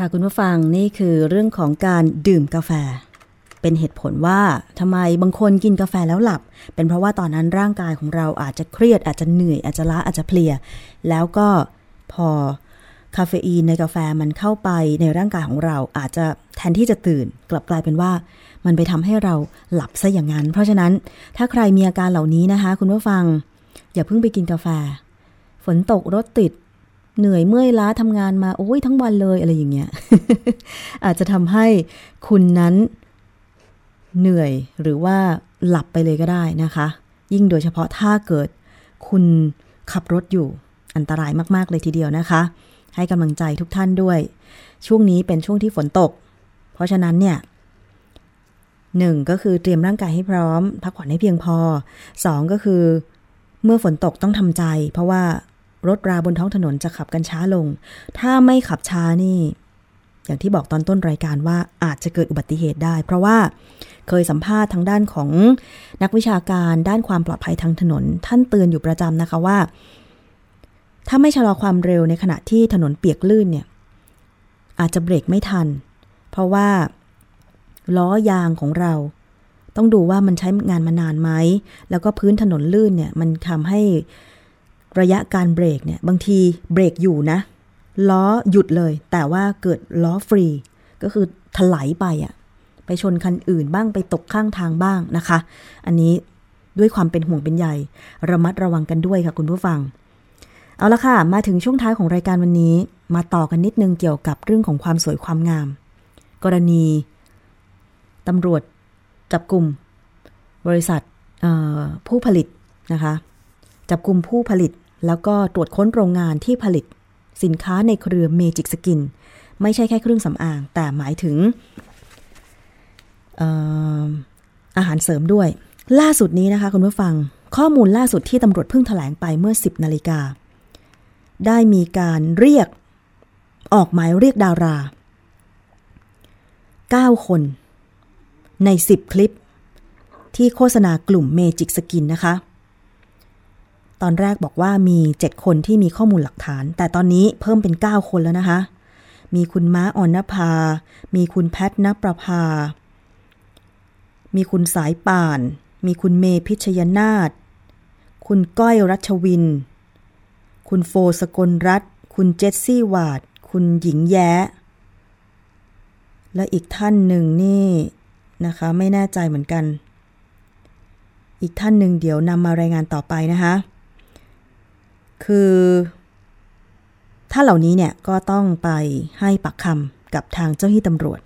ค่ะคุณผู้ฟังนี่คือเรื่องของการดื่มกาแฟ เป็นเหตุผลว่าทำไมบางคนกินกาแฟแล้วหลับ เป็นเพราะว่าตอนนั้นร่างกายของเราอาจจะเครียดอาจจะเหนื่อยอาจจะล้าอาจจะเพลีย แล้วก็พอคาเฟอีนในกาแฟมันเข้าไปในร่างกายของเราอาจจะแทนที่จะตื่น กลับกลายเป็นว่ามันไปทำให้เราหลับซะอย่างนั้น เพราะฉะนั้นถ้าใครมีอาการเหล่านี้นะคะ คุณผู้ฟัง อย่าเพิ่งไปกินกาแฟ ฝนตกรถติด เหนื่อยเมื่อยล้าทำงานมาโอ้ยทั้งวันเลยอะไรอย่างเงี้ย อาจจะทำให้คุณนั้นเหนื่อยหรือว่าหลับไปเลยก็ได้นะคะ ยิ่งโดยเฉพาะถ้าเกิดคุณขับรถอยู่อันตรายมาก ๆ เลยทีเดียวนะคะ ให้กำลังใจทุกท่านด้วย ช่วงนี้เป็นช่วงที่ฝนตก เพราะฉะนั้นเนี่ยหนึ่งก็คือเตรียมร่างกายให้พร้อม พักผ่อนให้เพียงพอสองก็คือ เมื่อฝนตกต้องทำใจ เพราะว่า รถราบนท้องถนนจะขับกันช้าลง ถ้าไม่ขับช้านี่ อย่างที่บอกตอนต้นรายการว่าอาจจะเกิดอุบัติเหตุได้ เพราะว่าเคยสัมภาษณ์ทางด้านของนักวิชาการด้านความปลอดภัยทางถนน ท่านเตือนอยู่ประจำนะคะว่า ถ้าไม่ชะลอความเร็วในขณะที่ถนนเปียกลื่นเนี่ย อาจจะเบรกไม่ทัน เพราะว่าล้อยางของเราต้องดูว่ามันใช้งานมานานไหม แล้วก็พื้นถนนลื่นเนี่ย มันทำให้ ระยะการเบรกเนี่ยบางทีเบรกอยู่นะ ล้อหยุดเลย แต่ว่าเกิดล้อฟรี ก็คือถลายไปอะไปชนคันอื่นบ้างไปตกข้างทางบ้างนะคะ อันนี้ด้วยความเป็นห่วงเป็นใยระมัดระวังกันด้วยค่ะคุณผู้ฟัง เอาละค่ะ มาถึงช่วงท้ายของรายการวันนี้ มาต่อกันนิดนึงเกี่ยวกับเรื่องของความสวยความงาม กรณีตำรวจจับกลุ่มบริษัทผู้ผลิตนะคะ จับกลุ่มผู้ผลิต แล้วก็ตรวจค้นโรงงานที่ผลิตสินค้าในเครือเมจิกสกิน ไม่ใช่แค่เครื่องสำอาง แต่หมายถึงเอ่ออาหารเสริมด้วย ล่าสุดนี้นะคะคุณผู้ฟัง ข้อมูลล่าสุดที่ตำรวจเพิ่งแถลงไปเมื่อ 10นาฬิกา ได้มีการเรียกออกหมายเรียกดารา 9 คน ใน 10 คลิป ที่โฆษณากลุ่มเมจิกสกินนะคะ ตอนแรกบอกว่ามี 7 คนที่มีข้อมูลหลักฐาน แต่ตอนนี้เพิ่มเป็น 9 คนแล้วนะคะ มีคุณม้าออนนภา มีคุณแพทนประภา มีคุณสายป่าน มีคุณเมพิชยนาถคุณก้อยรัชวิน คุณโฟสกลรัตคุณเจสซี่วาด คุณหญิงแย้ และอีกท่านหนึ่งนี่นะคะ ไม่แน่ใจเหมือนกัน อีกท่านหนึ่งเดี๋ยวนำมารายงานต่อไปนะคะ คือ ถ้าเหล่านี้เนี่ยก็ต้องไปให้ปักคำกับทางเจ้าหน้าที่ตำรวจ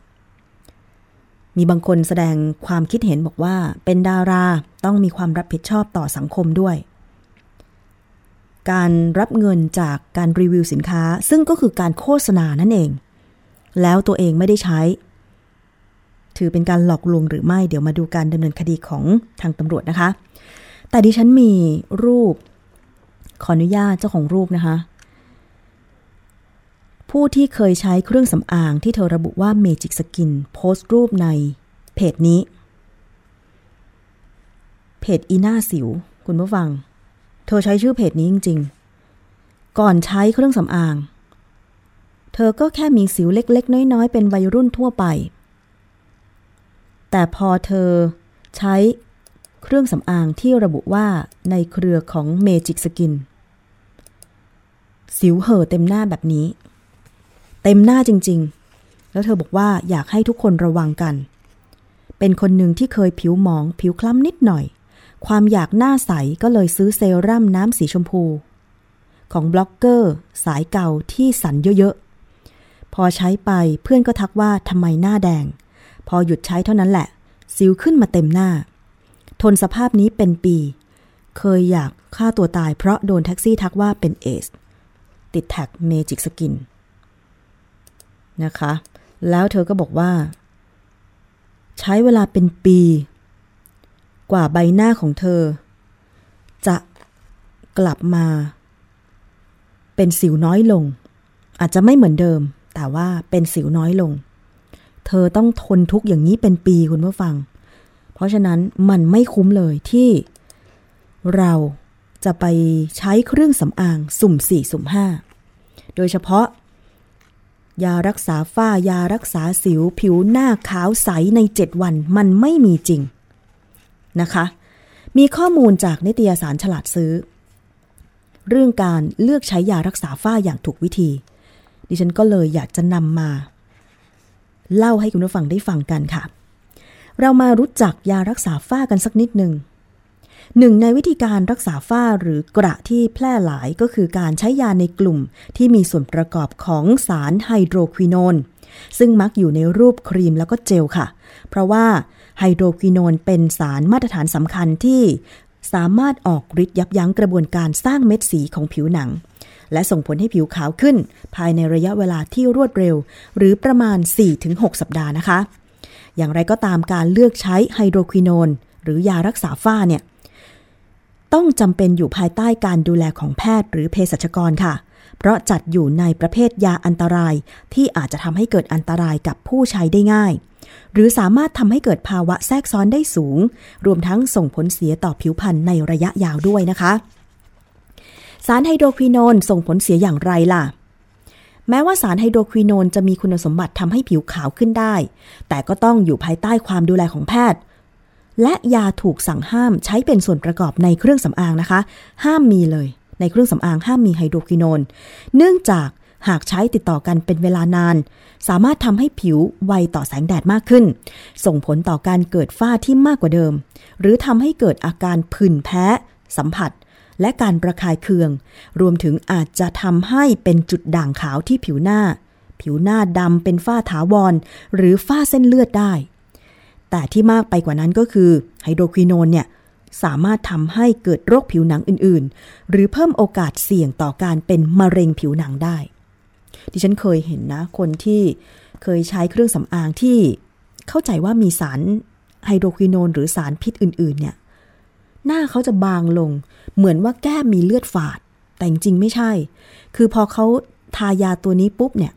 มีบางคนแสดงความคิดเห็นบอกว่า เป็นดาราต้องมีความรับผิดชอบต่อสังคมด้วย การรับเงินจากการรีวิวสินค้า ซึ่งก็คือการโฆษณานั่นเอง แล้วตัวเองไม่ได้ใช้ ถือเป็นการหลอกลวงหรือไม่ เดี๋ยวมาดูการดำเนินคดีของทางตำรวจนะคะแต่ดิฉันมีรูป ขออนุญาตเจ้าของรูปนะคะ ผู้ที่เคยใช้เครื่องสำอางที่เธอระบุว่า Magic Skin โพสต์รูปในเพจนี้ เพจอีน่าสิว คุณผู้ฟัง เธอใช้ชื่อเพจนี้จริง ๆ ก่อนใช้เครื่องสำอาง เธอก็แค่มีสิวเล็ก ๆ น้อยๆ เป็นวัยรุ่นทั่วไป แต่พอเธอใช้ เครื่องสำอางที่ระบุว่าในเครือของ Magic Skin สิวเห่อเต็มหน้าแบบนี้ เต็มหน้าจริง ๆ แล้วเธอบอกว่าอยากให้ทุกคนระวังกัน เป็นคนหนึ่งที่เคยผิวหมอง ผิวคล้ำนิดหน่อย ความอยากหน้าใสก็เลยซื้อเซรั่มน้ำสีชมพู ของบล็อกเกอร์ สายเก่าที่สันเยอะๆ พอใช้ไปเพื่อนก็ทักว่าทำไมหน้าแดง พอหยุดใช้เท่านั้นแหละ สิวขึ้นมาเต็มหน้า ทนสภาพนี้เป็นปี เคยอยากฆ่าตัวตายเพราะโดนแท็กซี่ทักว่าเป็นเอดส์ ติดแท็กเมจิกสกินนะคะ แล้วเธอก็บอกว่า ใช้เวลาเป็นปี กว่าใบหน้าของเธอ จะกลับมา เป็นสิวน้อยลง อาจจะไม่เหมือนเดิม แต่ว่าเป็นสิวน้อยลง เธอต้องทนทุกข์อย่างนี้เป็นปีคุณผู้ฟัง เพราะฉะนั้นมันไม่คุ้มเลยที่เราจะไปใช้เครื่องสำอางสุ่มสี่สุ่มห้าโดยเฉพาะ ยารักษาฝ้ายารักษาสิวผิวหน้าขาวใสใน 7 วันมันไม่มีจริงนะคะ มีข้อมูลจากนิตยสารฉลาดซื้อ เรื่องการเลือกใช้ยารักษาฝ้าอย่างถูกวิธี ดิฉันก็เลยอยากจะนำมา เล่าให้คุณผู้ฟังได้ฟังกันค่ะ เรามารู้จักยารักษาฝ้ากันสักนิดหนึ่งหนึ่งในวิธีการรักษาฝ้าหรือกระที่แพร่หลายก็คือการใช้ยาในกลุ่มที่มีส่วนประกอบของสารไฮโดรควินอนซึ่งมักอยู่ในรูปครีมแล้วก็เจลค่ะ เพราะว่าไฮโดรควินอนเป็นสารมาตรฐานสำคัญที่สามารถออกฤทธิ์ยับยั้งกระบวนการสร้างเม็ดสีของผิวหนัง และส่งผลให้ผิวขาวขึ้น ภายในระยะเวลาที่รวดเร็ว หรือประมาณ 4-6 สัปดาห์นะคะ อย่างไรก็ตามการเลือกใช้ไฮโดรควินอนหรือยารักษาฝ้าเนี่ย ต้องจำเป็นอยู่ภายใต้การดูแลของแพทย์หรือเภสัชกรค่ะ เพราะจัดอยู่ในประเภทยาอันตรายที่อาจจะทำให้เกิดอันตรายกับผู้ใช้ได้ง่าย หรือสามารถทำให้เกิดภาวะแทรกซ้อนได้สูง รวมทั้งส่งผลเสียต่อผิวพรรณในระยะยาวด้วยนะคะ สารไฮโดรควินอนส่งผลเสียอย่างไรล่ะ แม้ว่าสารไฮโดรควินอนจะมีคุณสมบัติทำให้ผิวขาวขึ้นได้ แต่ก็ต้องอยู่ภายใต้ความดูแลของแพทย์ และยาถูกสั่งห้ามใช้เป็นส่วนประกอบในเครื่องสำอางนะคะ ห้ามมีเลย ในเครื่องสำอางห้ามมีไฮโดรควินอนเนื่องจากหากใช้ติดต่อกันเป็นเวลานาน สามารถทำให้ผิวไวต่อแสงแดดมากขึ้น ส่งผลต่อการเกิดฝ้าที่มากกว่าเดิม หรือทำให้เกิดอาการผื่นแพ้ สัมผัส และการประคายเคือง รวมถึงอาจจะทำให้เป็นจุดด่างขาวที่ผิวหน้า ผิวหน้าดำเป็นฝ้าถาวร หรือฝ้าเส้นเลือดได้ แต่ที่มากไปกว่านั้นก็คือไฮโดรควิโนนเนี่ยสามารถทำให้เกิดโรคผิวหนังอื่น ๆ หรือเพิ่มโอกาสเสี่ยงต่อการเป็นมะเร็งผิวหนังได้ ดิฉันเคยเห็นนะ คนที่เคยใช้เครื่องสำอางที่เข้าใจว่ามีสารไฮโดรควิโนนหรือสารพิษอื่น ๆ เนี่ย หน้าเขาจะบางลง เหมือนว่าแก้มมีเลือดฝาด แต่จริงๆไม่ใช่ คือพอเขาทายาตัวนี้ปุ๊บเนี่ย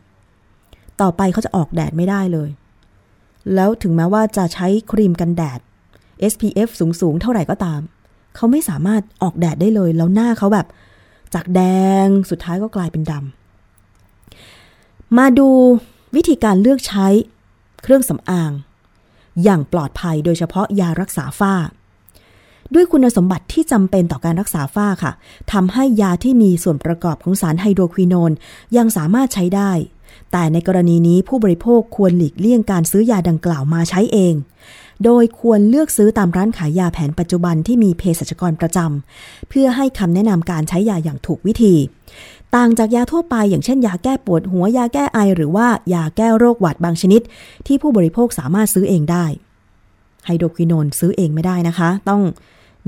ต่อไปเขาจะออกแดดไม่ได้เลย แล้วถึงแม้ว่าจะใช้ครีมกันแดด SPF สูงๆ เท่าไหร่ก็ตาม เขาไม่สามารถออกแดดได้เลย แล้วหน้าเขาแบบ จากแดงสุดท้ายก็กลายเป็นดำ มาดูวิธีการเลือกใช้เครื่องสำอาง อย่างปลอดภัยโดยเฉพาะยารักษาฝ้า ด้วยคุณสมบัติที่จำเป็นต่อการรักษาฝ้าค่ะทำให้ยาที่มีส่วนประกอบของสารไฮโดรควิโนนยังสามารถใช้ได้ แต่ในกรณีนี้ผู้บริโภคควรหลีกเลี่ยงการซื้อยาดังกล่าวมาใช้เอง โดยควรเลือกซื้อตามร้านขายยาแผนปัจจุบันที่มีเภสัชกรประจำเพื่อให้คำแนะนำการใช้ยาอย่างถูกวิธี ต่างจากยาทั่วไป อย่างเช่น ยาแก้ปวดหัวยาแก้ไอ หรือว่ายาแก้โรคหวัดบางชนิด ที่ผู้บริโภคสามารถซื้อเองได้ไฮโดรควิโนนซื้อเองไม่ได้นะคะ ต้อง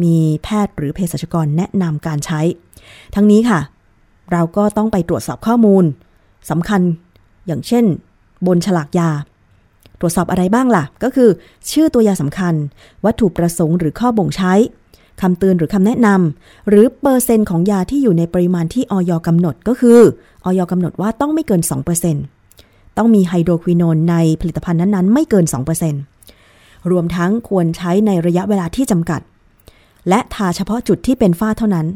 มีแพทย์หรือเภสัชกรแนะนำการใช้ ทั้งนี้ค่ะ เราก็ต้องไปตรวจสอบข้อมูลสำคัญอย่างเช่น บนฉลากยา ตรวจสอบอะไรบ้างล่ะ ก็คือ ชื่อตัวยาสำคัญ วัตถุประสงค์หรือข้อบ่งใช้คำเตือนหรือคำแนะนำหรือเปอร์เซ็นต์ของยาที่อยู่ในปริมาณที่ออยกำหนดก็คือออยกำหนดว่าต้องไม่เกิน 2%ต้องมีไฮโดรควิโนนในผลิตภัณฑ์นั้นๆ ไม่เกิน 2%รวมทั้งควรใช้ในระยะเวลาที่จำกัด และทาเฉพาะจุดที่เป็นฝ้าเท่านั้น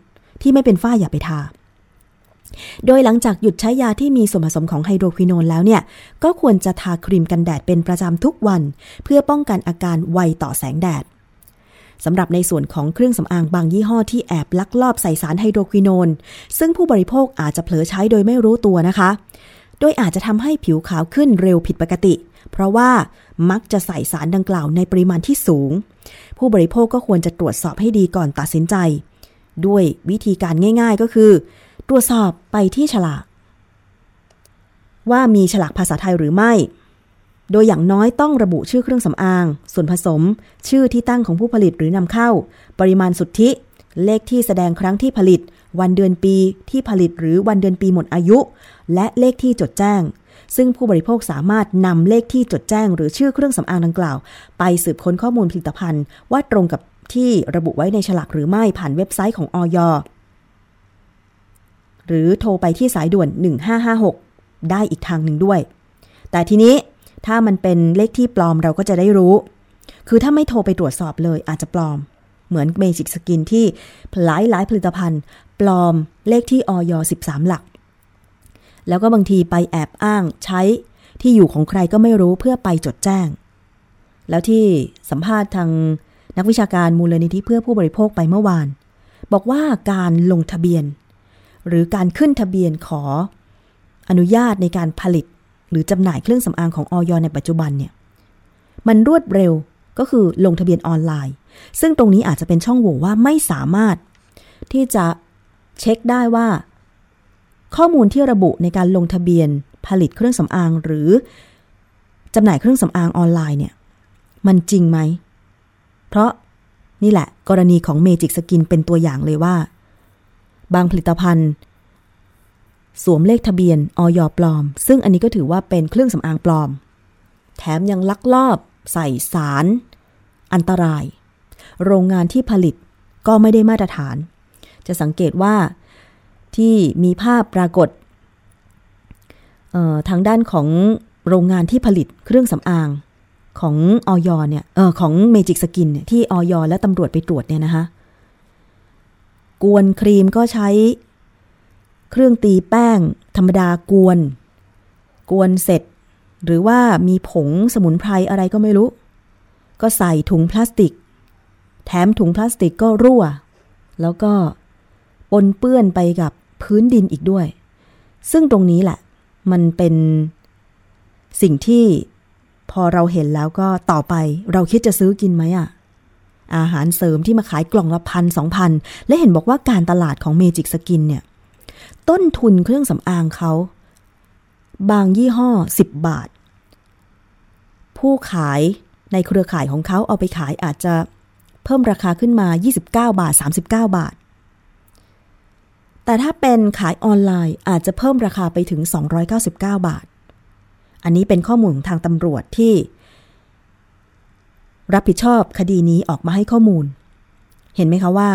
ที่ไม่เป็นฝ้าอย่าไปทา โดยหลังจากหยุดใช้ยาที่มีส่วนผสมของไฮโดรควิโนนแล้วเนี่ย ก็ควรจะทาครีมกันแดดเป็นประจำทุกวัน เพื่อป้องกันอาการไวต่อแสงแดดสำหรับในส่วนของเครื่องสำอางบางยี่ห้อที่แอบลักลอบใส่สารไฮโดรควิโนนซึ่งผู้บริโภคอาจจะเผลอใช้โดยไม่รู้ตัวนะคะ โดยอาจจะทำให้ผิวขาวขึ้นเร็วผิดปกติ เพราะว่ามักจะใส่สารดังกล่าวในปริมาณที่สูง ผู้บริโภคก็ควรจะตรวจสอบให้ดีก่อนตัดสินใจ ด้วยวิธีการง่าย ๆก็คือ ตรวจสอบไปที่ฉลาก ว่ามีฉลากภาษาไทยหรือไม่ โดยอย่างน้อยต้องระบุชื่อเครื่องสำอาง ส่วนผสม ชื่อที่ตั้งของผู้ผลิตหรือนำเข้า ปริมาณสุทธิ เลขที่แสดงครั้งที่ผลิต วันเดือนปีที่ผลิตหรือวันเดือนปีหมดอายุ และเลขที่จดแจ้ง ซึ่งผู้บริโภคสามารถนำเลขที่จดแจ้ง หรือชื่อเครื่องสำอางดังกล่าว ไปสืบค้นข้อมูลผลิตภัณฑ์ ว่าตรงกับที่ระบุไว้ในฉลากหรือไม่ผ่านเว็บไซต์ของอย.หรือโทรไปที่สายด่วน 1556 ได้อีกทางหนึ่งด้วย แต่ทีนี้ถ้ามันเป็นเลขที่ปลอมเราก็จะได้รู้ คือถ้าไม่โทรไปตรวจสอบเลยอาจจะปลอม เหมือนเมจิกสกินที่หลายหลายผลิตภัณฑ์ ปลอมเลขที่ออย13 หลัก แล้วก็บางทีไปแอบอ้างใช้ที่อยู่ของใครก็ไม่รู้เพื่อไปจดแจ้ง แล้วที่สัมภาษณ์ทางนักวิชาการมูลนิธิเพื่อผู้บริโภคไปเมื่อวาน บอกว่าการลงทะเบียน หรือการขึ้นทะเบียนขอ อนุญาตในการผลิต หรือจำหน่ายเครื่องสำอางของออยในปัจจุบันเนี่ยมันรวดเร็วก็คือลงทะเบียนออนไลน์ ซึ่งตรงนี้อาจจะเป็นช่องโหว่ว่าไม่สามารถที่จะเช็คได้ว่า ข้อมูลที่ระบุในการลงทะเบียนผลิตเครื่องสำอางหรือจำหน่ายเครื่องสำอางออนไลน์เนี่ย มันจริงไหม เพราะนี่แหละ กรณีของเมจิกสกินเป็นตัวอย่างเลยว่า บางผลิตภัณฑ์ สวมเลขทะเบียนอย. ปลอม ซึ่งอันนี้ก็ถือว่าเป็นเครื่องสำอางปลอม แถมยังลักลอบใส่สาร อันตราย โรงงานที่ผลิตก็ไม่ได้มาตรฐาน จะสังเกตว่า ที่มีภาพปรากฏทางด้านของโรงงานที่ผลิตเครื่องสำอางของออยเนี่ยเออของเมจิกสกินเนี่ยที่ออยและตำรวจไปตรวจเนี่ยนะคะกวนครีมก็ใช้เครื่องตีแป้ง ธรรมดากวน กวนเสร็จ หรือว่ามีผงสมุนไพรอะไรก็ไม่รู้ ก็ใส่ถุงพลาสติก แถมถุงพลาสติกก็รั่ว แล้วก็ปนเปื้อนไปกับ พื้นดินอีกด้วย ซึ่งตรงนี้แหละ มันเป็นสิ่งที่พอเราเห็นแล้วก็ต่อไปเราคิดจะซื้อกินไหมอะอาหารเสริมที่มาขายกล่องละพันสองพันและเห็นบอกว่าการตลาดของเมจิกสกินเนี่ย ต้นทุนเครื่องสำอางเขา บางยี่ห้อ 10 บาท ผู้ขายในเครือข่ายของเขาเอาไปขายอาจจะเพิ่มราคาขึ้นมา 29 บาท 39 บาท แต่ถ้าเป็นขายออนไลน์อาจจะเพิ่มราคาไปถึง 299 บาท อันนี้เป็นข้อมูลทางตำรวจที่ รับผิดชอบคดีนี้ออกมาให้ข้อมูล เห็นไหมคะว่า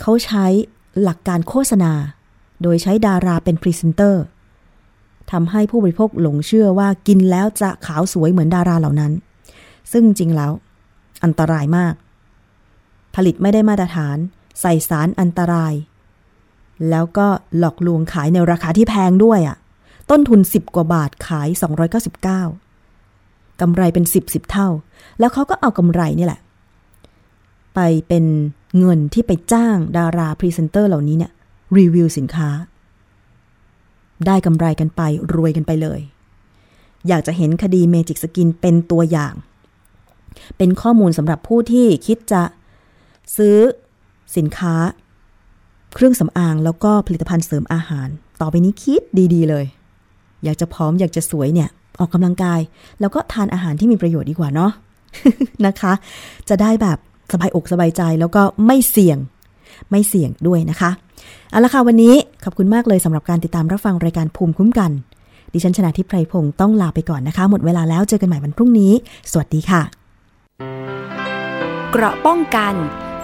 เขาใช้หลักการโฆษณา โดยใช้ดาราเป็นพรีเซนเตอร์ทำให้ผู้บริโภคหลงเชื่อว่ากินแล้วจะขาวสวยเหมือนดาราเหล่านั้น ซึ่งจริงแล้ว อันตรายมาก ผลิตไม่ได้มาตรฐาน ใส่สารอันตราย แล้วก็หลอกลวงขายในราคาที่แพงด้วยอะค่ะ ต้นทุน 10 กว่าบาทขาย 299กำไรเป็น 10 10 เท่า แล้วเขาก็เอากำไรนี่แหละ ไปเป็นเงินที่ไปจ้างดาราพรีเซนเตอร์เหล่านี้เนี่ยรีวิวสินค้า ได้กำไรกันไปรวยกันไปเลย อยากจะเห็นคดีเมจิกสกินเป็นตัวอย่าง เป็นข้อมูลสำหรับผู้ที่คิดจะซื้อสินค้า เครื่องสำอางแล้วก็ผลิตภัณฑ์เสริมอาหาร ต่อไปนี้คิดดีๆเลย อยากจะพร้อมอยากจะสวยเนี่ย ออกกำลังกาย แล้วก็ทานอาหารที่มีประโยชน์ดีกว่าเนาะนะคะ จะได้แบบสบายอกสบายใจแล้วก็ไม่เสี่ยงไม่เสี่ยงด้วยนะคะเอาละค่ะวันนี้ขอบคุณมากเลยสำหรับการติดตามรับฟังรายการภูมิคุ้มกัน ดิฉันชนะทิพไพรพงศ์ต้องลาไปก่อนนะคะ หมดเวลาแล้วเจอกันใหม่วันพรุ่งนี้ สวัสดีค่ะ
เกราะป้องกัน